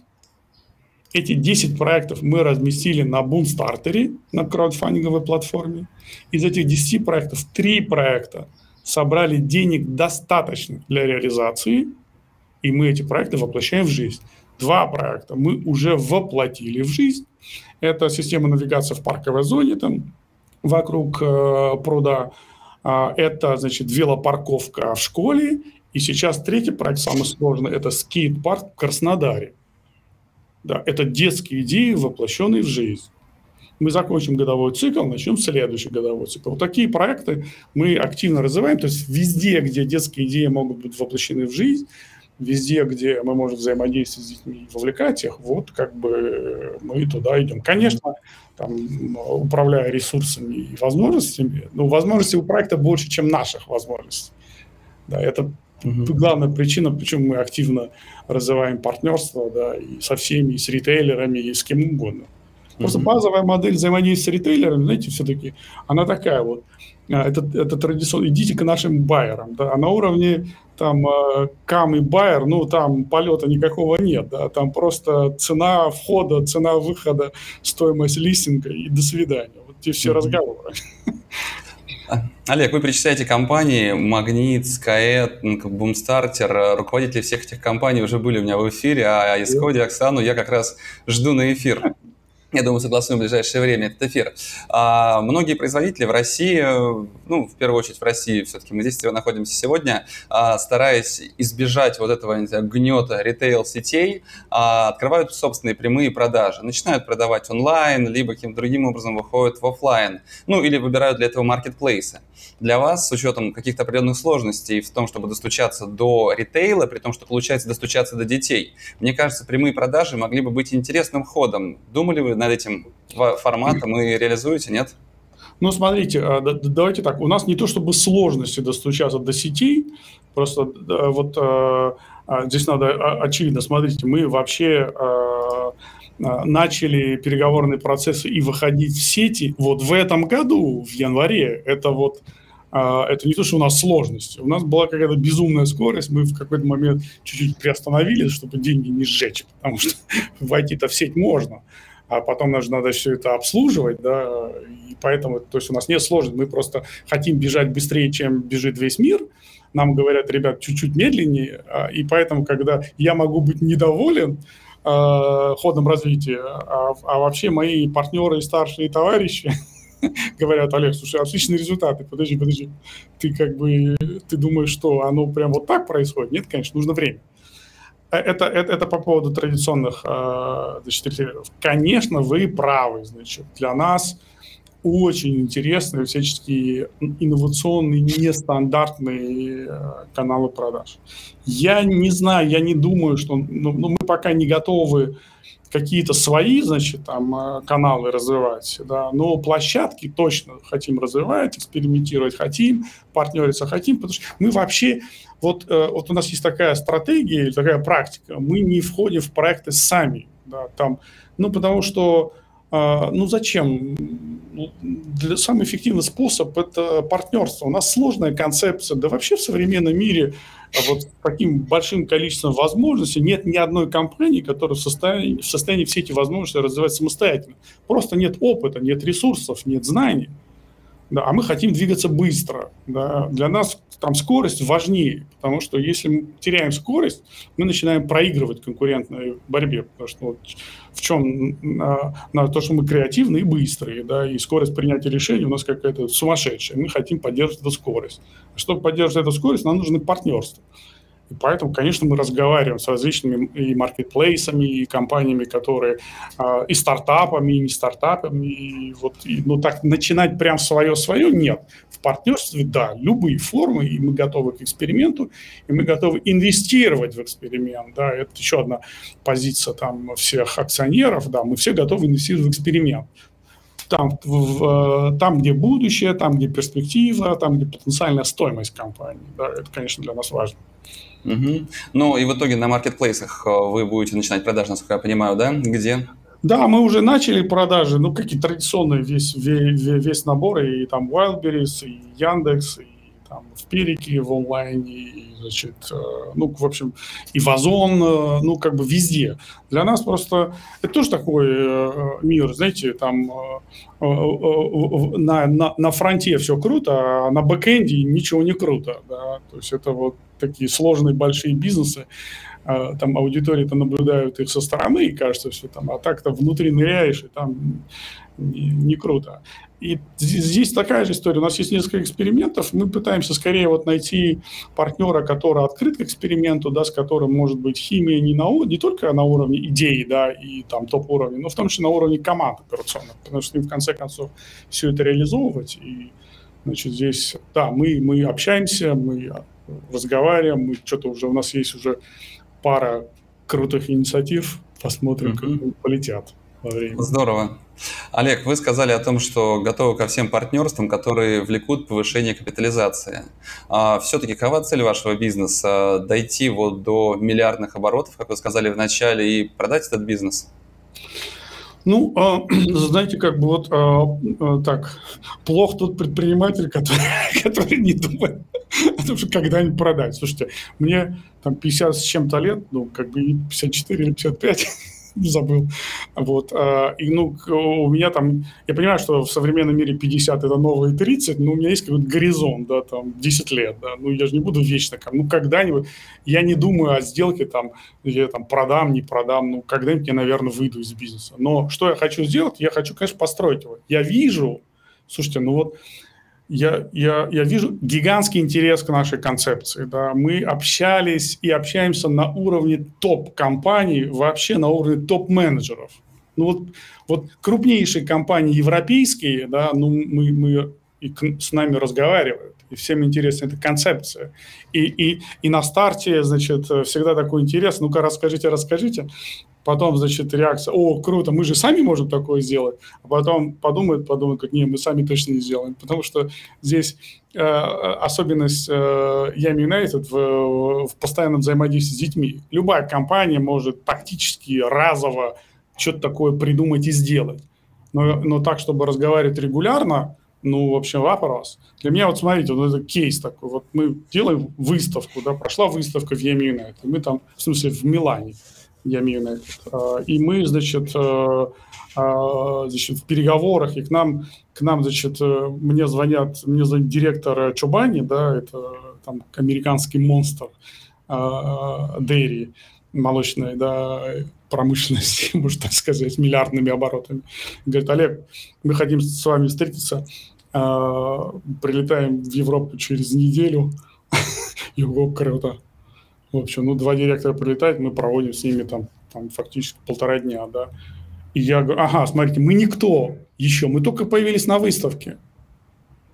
эти 10 проектов мы разместили на Boomstarter, на краудфандинговой платформе. Из этих 10 проектов 3 проекта собрали денег достаточно для реализации – и мы эти проекты воплощаем в жизнь. Два проекта мы уже воплотили в жизнь. Это система навигации в парковой зоне, там, вокруг э, пруда. А, это, значит, велопарковка в школе. И сейчас третий проект, самый сложный, это скейт-парк в Краснодаре. Да, это детские идеи, воплощенные в жизнь. Мы закончим годовой цикл, начнем следующий годовой цикл. Вот такие проекты мы активно развиваем. То есть везде, где детские идеи могут быть воплощены в жизнь, везде, где мы можем взаимодействовать с детьми и вовлекать их, вот как бы мы туда идем. Конечно, там, управляя ресурсами и возможностями, ну, возможностей у проекта больше, чем наших возможностей. Да, это угу. главная причина, почему мы активно развиваем партнерство да, и со всеми, и с ритейлерами, и с кем угодно. Просто угу. базовая модель взаимодействия с ритейлерами, знаете, все-таки она такая вот. А, это, это традиционно. Идите к нашим байерам. Да, а на уровне там э, кам и байер, ну, там полета никакого нет, да, там просто цена входа, цена выхода, стоимость листинга и до свидания. Вот те все mm-hmm. разговоры. А, Олег, вы перечисляете компании Магнит, Skyet, Boomstarter, руководители всех этих компаний уже были у меня в эфире, а из Коди Оксану я как раз жду на эфир я думаю, согласуем в ближайшее время этот эфир. А, многие производители в России, ну, в первую очередь в России, все-таки мы здесь находимся сегодня, а, стараясь избежать вот этого знаю, гнета ритейл-сетей, а, открывают собственные прямые продажи. Начинают продавать онлайн, либо каким-то другим образом выходят в офлайн. Ну, или выбирают для этого маркетплейсы. Для вас, с учетом каких-то определенных сложностей в том, чтобы достучаться до ритейла, при том, что получается достучаться до детей, мне кажется, прямые продажи могли бы быть интересным ходом. Думали вы над этим форматом и реализуете, нет? Ну, смотрите, а, давайте так. У нас не то чтобы сложности достучаться до сетей, просто вот а, а, здесь надо очевидно, смотрите, мы вообще начали переговорные процессы и выходить в сети вот в этом году, в январе. Это вот это не то, что у нас сложности. У нас была какая-то безумная скорость, мы в какой-то момент чуть-чуть приостановились, чтобы деньги не сжечь, потому что <laughs> войти-то в сеть можно а потом же надо все это обслуживать, да, и поэтому, то есть у нас нет сложности, мы просто хотим бежать быстрее, чем бежит весь мир, нам говорят, ребят, чуть-чуть медленнее, а, и поэтому, когда я могу быть недоволен э, ходом развития, а, а вообще мои партнеры и старшие товарищи <laughs> говорят, Олег, слушай, отличные результаты, подожди, подожди, ты как бы, ты думаешь, что оно прям вот так происходит? Нет, конечно, нужно время. Это, это, это по поводу традиционных значит, ритейлеров. Конечно, вы правы. Значит, для нас очень интересные всяческие инновационные, нестандартные каналы продаж. Я не знаю, я не думаю, что ну, ну, мы пока не готовы какие-то свои, значит, там э, каналы развивать, да, но площадки точно хотим развивать, экспериментировать хотим, партнериться хотим, потому что мы вообще, вот, э, вот у нас есть такая стратегия, такая практика, мы не входим в проекты сами, да, там, ну, потому что, ну, зачем? Ну, для, самый эффективный способ – это партнерство. У нас сложная концепция, да вообще в современном мире – а вот с таким большим количеством возможностей нет ни одной компании, которая в состоянии, в состоянии все эти возможности развивать самостоятельно. Просто нет опыта, нет ресурсов, нет знаний. Да, а мы хотим двигаться быстро. Да. Для нас там скорость важнее, потому что если мы теряем скорость, мы начинаем проигрывать конкурентной борьбе, потому что вот в чем на, на то, что мы креативные и быстрые, да, и скорость принятия решений у нас какая-то сумасшедшая. Мы хотим поддерживать эту скорость. Чтобы поддерживать эту скорость, нам нужны партнерства. Поэтому, конечно, мы разговариваем с различными и маркетплейсами, и компаниями, которые э, и стартапами, и не стартапами. И вот, и, ну, так начинать прям свое-свое нет. В партнерстве, да, любые формы, и мы готовы к эксперименту, и мы готовы инвестировать в эксперимент. Да, это еще одна позиция там всех акционеров, да, мы все готовы инвестировать в эксперимент там, в, там, где будущее, там, где перспектива, там, где потенциальная стоимость компании. Да, это, конечно, для нас важно. Угу. Ну и в итоге на маркетплейсах э, вы будете начинать продажи, насколько я понимаю, да? Где? Да, мы уже начали продажи, ну, какие традиционные, весь, весь, весь набор, и там Wildberries, и Яндекс, и там в Перике, в онлайне, и, значит, э, ну, в общем, и в Озон, э, ну, как бы везде. Для нас просто это тоже такой мир, знаете, там на, на, на фронте все круто, а на бэкэнде ничего не круто, да, то есть это вот такие сложные большие бизнесы, а, там аудитории-то наблюдают их со стороны, и кажется все там, а так-то внутри ныряешь, и там не, не круто. И здесь такая же история. У нас есть несколько экспериментов. Мы пытаемся скорее вот найти партнера, который открыт к эксперименту, да, с которым может быть химия не, на, не только на уровне идеи да, и там топ-уровня, но в том числе на уровне команд операционных, потому что им в конце концов все это реализовывать. И значит, здесь, да, мы, мы общаемся, мы разговариваем, мы что-то уже, у нас есть уже пара крутых инициатив, посмотрим, mm-hmm. как полетят во время. Здорово. Олег, вы сказали о том, что готовы ко всем партнерствам, которые влекут повышение капитализации. А все-таки какова цель вашего бизнеса? Дойти вот до миллиардных оборотов, как вы сказали в начале, и продать этот бизнес? Ну, а, <clears throat> знаете, как бы вот а, а, так, плох тот предприниматель, который, <laughs> который не думает <laughs> о том, что когда-нибудь продать. Слушайте, мне там 50 с чем-то лет, ну, как бы 54 или 55, <laughs> забыл. Вот. А, и, ну, у меня там, я понимаю, что в современном мире 50 это новые 30, но у меня есть какой-то горизонт, да, там, 10 лет, да, ну, я же не буду вечно, ну, когда-нибудь, я не думаю о сделке, там, я там продам, не продам, ну, когда-нибудь я, наверное, выйду из бизнеса. Но что я хочу сделать? Я хочу, конечно, построить его. Я вижу, слушайте, ну, вот, я, я, я вижу гигантский интерес к нашей концепции. Да. Мы общались и общаемся на уровне топ-компаний, вообще на уровне топ-менеджеров. Ну вот, вот крупнейшие компании европейские, да, ну мы, мы и к, с нами разговаривают, и всем интересна эта концепция. И, и, и на старте, значит, всегда такой интерес, ну-ка расскажите, расскажите. Потом, значит, реакция, о, круто, мы же сами можем такое сделать. А потом подумают, подумают, как, не, мы сами точно не сделаем. Потому что здесь э, особенность э, Yami United в, в постоянном взаимодействии с детьми. Любая компания может практически разово что-то такое придумать и сделать. Но, но так, чтобы разговаривать регулярно, ну, в общем, вопрос. Для меня, вот смотрите, вот это кейс такой. Вот мы делаем выставку, да, прошла выставка в Yami United. Мы там, в смысле, в Милане я имею на это. И мы, значит, э, э, значит, в переговорах, и к нам, к нам, значит, э, мне звонят, мне звонит директор Чубани, да, это там американский монстр Дерри, молочной, да, промышленности, <laughs> можно так сказать, миллиардными оборотами. Говорит, Олег, мы хотим с вами встретиться, прилетаем в Европу через неделю. <laughs> Его круто В общем, ну, два директора прилетают, мы проводим с ними там, там фактически полтора дня, да. И я говорю, ага, смотрите, мы никто еще, мы только появились на выставке.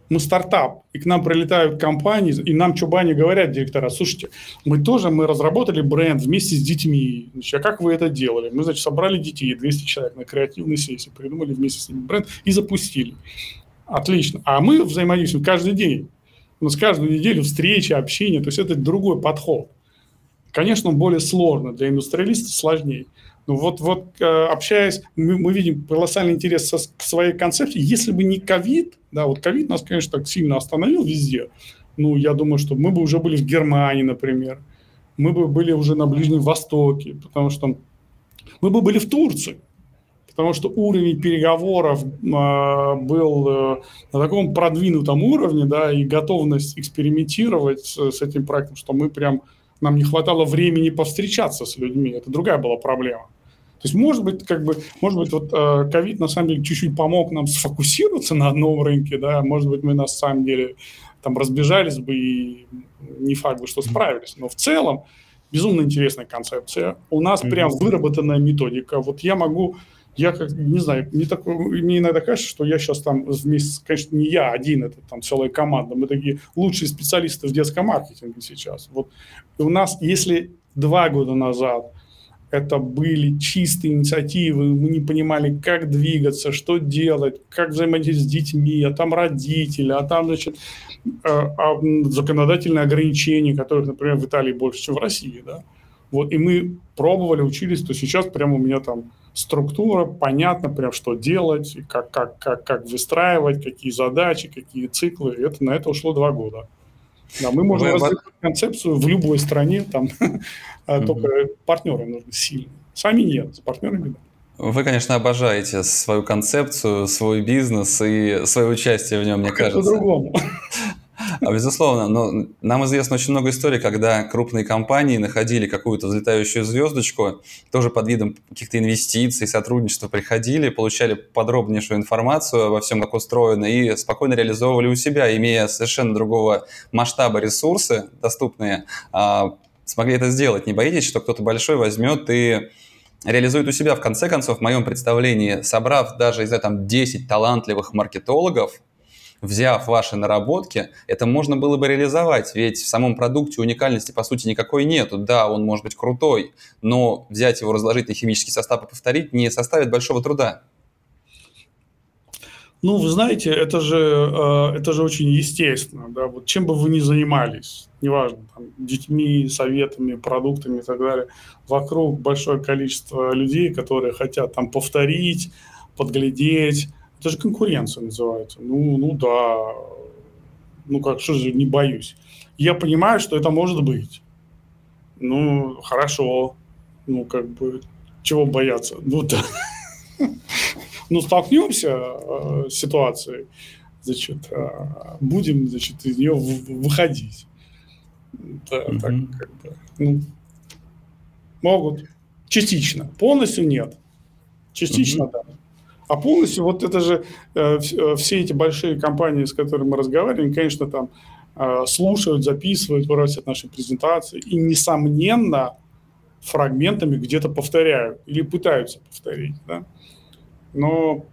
Мы стартап, и к нам прилетают компании, и нам чубани говорят, директора, слушайте, мы тоже, мы разработали бренд вместе с детьми. Значит, а как вы это делали? Мы, значит, собрали детей, 200 человек на креативной сессии, придумали вместе с ними бренд и запустили. Отлично. А мы взаимодействуем каждый день. У нас каждую неделю встречи, общение, то есть это другой подход. Конечно, он более сложный, для индустриалиста сложнее. Но вот, вот э, общаясь, мы, мы видим колоссальный интерес со, к своей концепции. Если бы не ковид, да, вот ковид нас, конечно, так сильно остановил везде. Ну, я думаю, что мы бы уже были в Германии, например. Мы бы были уже на Ближнем Востоке, потому что мы бы были в Турции потому что уровень переговоров э, был э, на таком продвинутом уровне, да, и готовность экспериментировать с, с этим проектом, что мы прям, нам не хватало времени повстречаться с людьми, это другая была проблема. То есть, может быть, как бы, может быть, вот э, ковид на самом деле чуть-чуть помог нам сфокусироваться на одном рынке, да, может быть, мы на самом деле там разбежались бы и не факт бы, что справились, но в целом безумно интересная концепция. У нас прям выработанная методика. Вот я могу я как, не знаю, не такой, мне иногда кажется, что я сейчас там вместе, конечно, не я один, это там целая команда, мы такие лучшие специалисты в детском маркетинге сейчас. Вот и у нас, если два года назад это были чистые инициативы, мы не понимали, как двигаться, что делать, как взаимодействовать с детьми, а там родители, а там, значит, а, а законодательные ограничения, которых, например, в Италии больше, чем в России, да. Вот, и мы пробовали, учились, то сейчас прямо у меня там структура, понятно прям, что делать, как, как, как, как выстраивать, какие задачи, какие циклы. Это, на это ушло два года. Да, мы можем Вы... развивать концепцию в любой стране, там, <laughs> mm-hmm. только партнеры нужны сильные. Сами нет, с партнерами да. Вы, конечно, обожаете свою концепцию, свой бизнес и свое участие в нем, мне кажется. По-другому. <laughs> А, безусловно, но нам известно очень много историй, когда крупные компании находили какую-то взлетающую звездочку, тоже под видом каких-то инвестиций, сотрудничества приходили, получали подробнейшую информацию обо всем, как устроено, и спокойно реализовывали у себя, имея совершенно другого масштаба ресурсы доступные, а, смогли это сделать. Не боитесь, что кто-то большой возьмет и реализует у себя, в конце концов, в моем представлении, собрав даже из этого 10 талантливых маркетологов, взяв ваши наработки, это можно было бы реализовать, ведь в самом продукте уникальности, по сути, никакой нету. Да, он может быть крутой, но взять его, разложить на химический состав и повторить не составит большого труда. Ну, вы знаете, это же, э, это же очень естественно. Да? Вот чем бы вы ни занимались, неважно, там, детьми, советами, продуктами и так далее, вокруг большое количество людей, которые хотят там повторить, подглядеть, это же конкуренция называется. Ну, ну да. Ну как, что же, не боюсь. Я понимаю, что это может быть. Ну, хорошо. Ну, как бы, чего бояться? Ну, да. <laughs> Ну, столкнемся э, с ситуацией, значит, э, будем, значит, из нее выходить. Да, mm-hmm. так, как бы, ну, могут. Частично. Полностью нет. Частично, mm-hmm. да. А полностью вот это же э, э, все эти большие компании, с которыми мы разговариваем, конечно, там э, слушают, записывают, просят наши презентации и, несомненно, фрагментами где-то повторяют или пытаются повторить. Да? Но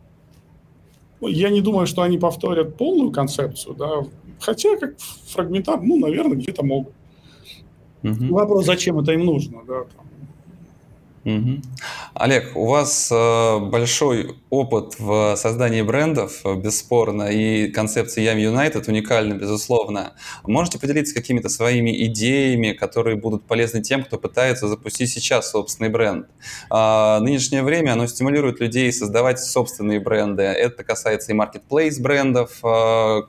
я не думаю, что они повторят полную концепцию, да, хотя как фрагментар, ну, наверное, где-то могут. Угу. Вопрос, зачем это им нужно, да, там, Угу. Олег, у вас э, большой опыт в создании брендов, э, бесспорно, и концепция Yum United уникальна, безусловно. Можете поделиться какими-то своими идеями, которые будут полезны тем, кто пытается запустить сейчас собственный бренд? Э, нынешнее время оно стимулирует людей создавать собственные бренды. Это касается и marketplace брендов, э,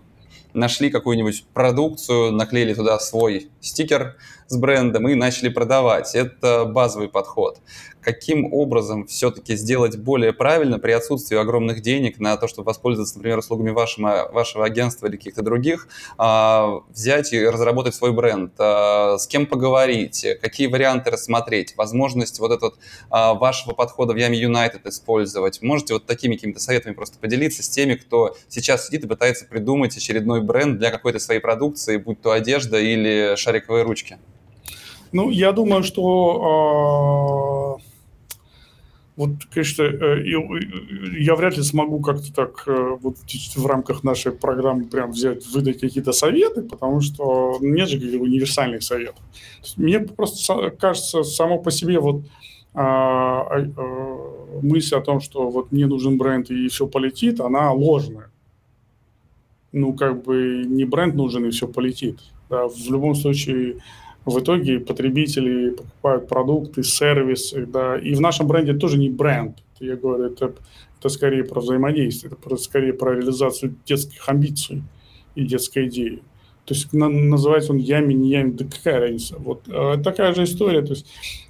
нашли какую-нибудь продукцию, наклеили туда свой стикер с брендом и начали продавать. Это базовый подход каким образом все-таки сделать более правильно при отсутствии огромных денег на то, чтобы воспользоваться, например, услугами вашего, вашего агентства или каких-то других, а, взять и разработать свой бренд, а, с кем поговорить, какие варианты рассмотреть, возможность вот этот а, вашего подхода в Yami United использовать. Можете вот такими какими-то советами просто поделиться с теми, кто сейчас сидит и пытается придумать очередной бренд для какой-то своей продукции, будь то одежда или шариковые ручки? Ну, я думаю, что э, вот, конечно, э, я вряд ли смогу как-то так э, вот в рамках нашей программы прям взять, выдать какие-то советы, потому что нет же каких универсальных советов. Мне просто кажется, само по себе вот а, а, а, мысль о том, что вот мне нужен бренд и все полетит, она ложная. Ну, как бы не бренд нужен и все полетит. Да, в любом случае, в итоге потребители покупают продукты, сервисы, да, и в нашем бренде тоже не бренд, я говорю, это, это скорее про взаимодействие, это про, скорее про реализацию детских амбиций и детской идеи. То есть на, называется он ями, не ями, да какая разница. Вот э, такая же история. То есть,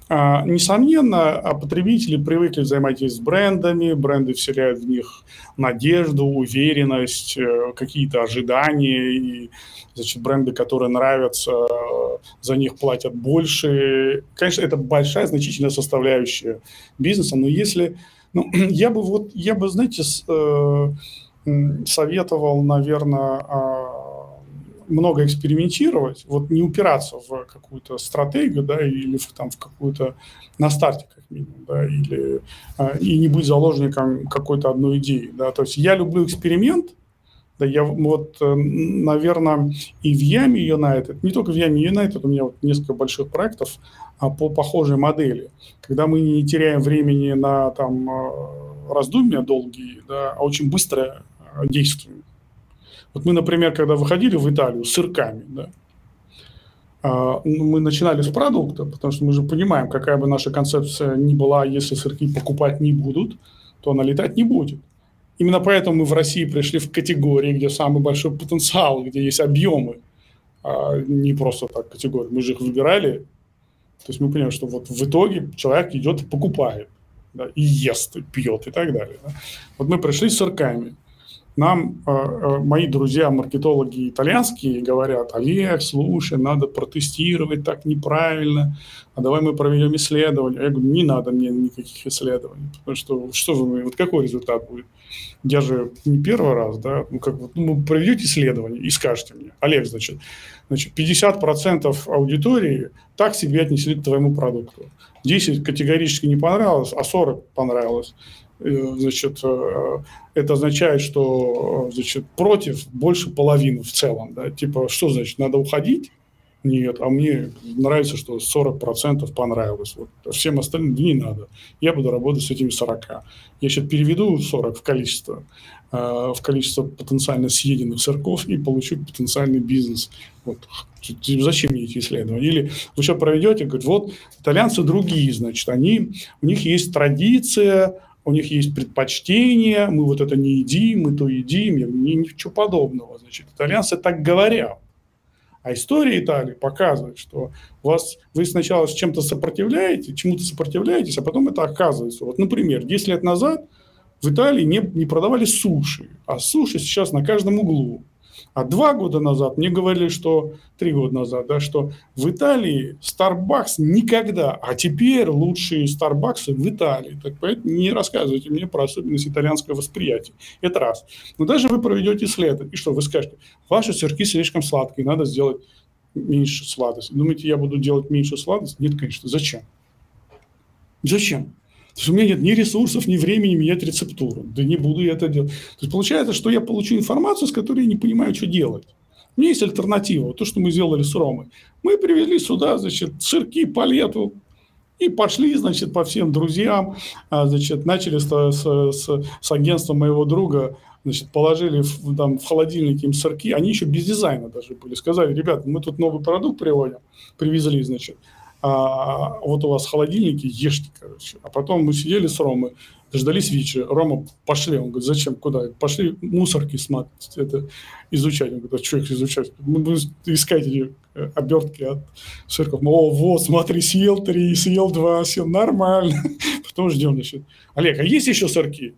несомненно, а потребители привыкли взаимодействовать с брендами, бренды вселяют в них надежду, уверенность, э, какие-то ожидания, и значит, бренды, которые нравятся, за них платят больше. Конечно, это большая, значительная составляющая бизнеса, но если... Ну, <clears throat> я бы вот, я бы, знаете, э, советовал, наверное, э, много экспериментировать, вот не упираться в какую-то стратегию, да, или в, там в какую-то на старте как минимум, да, или э, и не быть заложником какой-то одной идеи, да, то есть я люблю эксперимент, да, я вот, э, наверное, и в Яме United, не только в Яме United, у меня вот несколько больших проектов а по похожей модели, когда мы не теряем времени на там э, раздумья долгие, да, а очень быстро э, действуем. Вот мы, например, когда выходили в Италию с сырками, да, а, ну, мы начинали с продукта, потому что мы же понимаем, какая бы наша концепция ни была, если сырки покупать не будут, то она летать не будет. Именно поэтому мы в России пришли в категории, где самый большой потенциал, где есть объемы, а не просто так категории. Мы же их выбирали. То есть мы понимаем, что вот в итоге человек идет и покупает, да, и ест, и пьет и так далее. Да. Вот мы пришли с сырками. Нам э, э, мои друзья, маркетологи итальянские, говорят, Олег, слушай, надо протестировать так неправильно, а давай мы проведем исследование. Я говорю, не надо мне никаких исследований, потому что что вы, вот какой результат будет? Я же не первый раз, да, ну как вот, ну, проведете исследование и скажете мне, Олег, значит, значит 50% аудитории так себе отнесли к твоему продукту. 10 категорически не понравилось, а 40 понравилось. Э, значит, э, это означает, что э, значит, против больше половины в целом. Да? Типа, что значит, надо уходить? Нет, а мне нравится, что 40% понравилось. Вот. Всем остальным не надо. Я буду работать с этими 40. Я сейчас переведу 40 в количество, в количество потенциально съеденных сырков и получу потенциальный бизнес. Вот. Зачем мне эти исследования? Или вы что проведете, говорит, вот итальянцы другие, значит, они, у них есть традиция у них есть предпочтения, мы вот это не едим, мы то едим, не, ничего подобного. Значит, итальянцы так говорят. А история Италии показывает, что вас, вы сначала с чем-то сопротивляете, чему-то сопротивляетесь, а потом это оказывается. Вот, например, 10 лет назад в Италии не, не продавали суши, а суши сейчас на каждом углу. А два года назад мне говорили, что три года назад, да, что в Италии Starbucks никогда, а теперь лучшие Starbucks в Италии. Так поэтому не рассказывайте мне про особенность итальянского восприятия. Это раз. Но даже вы проведете исследование, и что вы скажете, ваши сырки слишком сладкие, надо сделать меньше сладости. Думаете, я буду делать меньше сладости? Нет, конечно. Зачем? Зачем? Потому что у меня нет ни ресурсов, ни времени менять рецептуру. Да не буду я это делать. То есть получается, что я получу информацию, с которой я не понимаю, что делать. У меня есть альтернатива. То, что мы сделали с Ромой. Мы привезли сюда, значит, сырки, палету, и пошли, значит, по всем друзьям, а, значит, начали с, с, с, с агентством моего друга, значит, положили в, там, в холодильник им сырки, они еще без дизайна даже были. Сказали, ребята, мы тут новый продукт приводим, привезли, значит, а, вот у вас холодильники, ешьте, короче. А потом мы сидели с Ромой, дождались вечера. Рома, пошли. Он говорит, зачем, куда? Пошли мусорки смотреть, это изучать. Он говорит, а что их изучать? Мы будем искать эти э, обертки от сырков. О, вот, смотри, съел три, съел два, съел, нормально. <laughs> Потом ждем, значит. Олег, а есть еще сырки?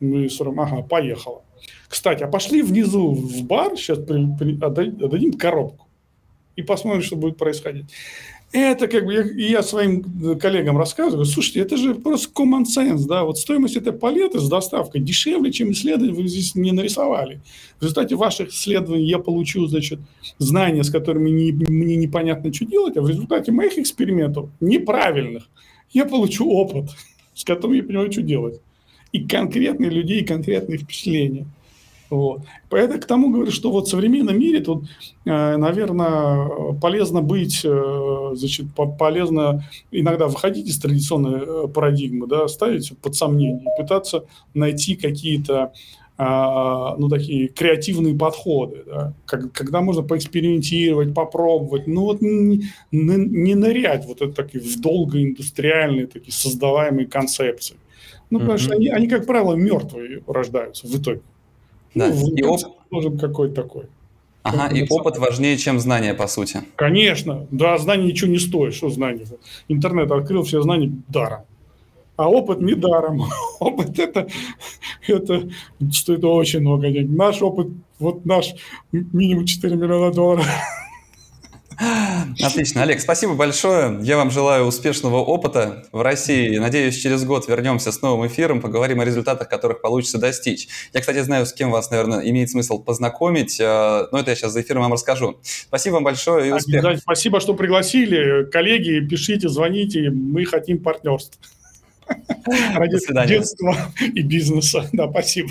Мы с Ромой, ага, поехала. Кстати, а пошли внизу в бар, сейчас при, при, отдадим коробку и посмотрим, что будет происходить. Это как бы, я, я своим коллегам рассказываю, слушайте, это же просто common sense, да, вот стоимость этой палеты с доставкой дешевле, чем исследование вы здесь не нарисовали. В результате ваших исследований я получу, значит, знания, с которыми не, мне непонятно, что делать, а в результате моих экспериментов неправильных я получу опыт, <laughs> с которым я понимаю, что делать. И конкретные люди, и конкретные впечатления. Вот. Поэтому к тому говорю, что вот в современном мире тут, э, наверное, полезно быть, э, значит, полезно иногда выходить из традиционной э, парадигмы, да, ставить под сомнение, пытаться найти какие-то а, ну, такие креативные подходы, да, когда можно поэкспериментировать, попробовать, ну, вот не, не нырять вот это такие в долгоиндустриальные такие создаваемые концепции. Ну, потому mm-hmm. что они, они, как правило, мертвые рождаются в итоге. Да. Ну, и оп... должен какой-то такой. Ага, и опыт важнее, чем знания, по сути. Конечно. Да, знания ничего не стоят. Что знания? Интернет открыл, все знания даром. А опыт не даром. <laughs> опыт это, это стоит очень много денег. Наш опыт, вот наш минимум 4 миллиона долларов. Отлично. Олег, спасибо большое. Я вам желаю успешного опыта в России. Надеюсь, через год вернемся с новым эфиром, поговорим о результатах, которых получится достичь. Я, кстати, знаю, с кем вас, наверное, имеет смысл познакомить, э, но это я сейчас за эфиром вам расскажу. Спасибо вам большое и успехов. Спасибо, что пригласили. Коллеги, пишите, звоните. Мы хотим партнерства. Ради детства и бизнеса. Да, спасибо.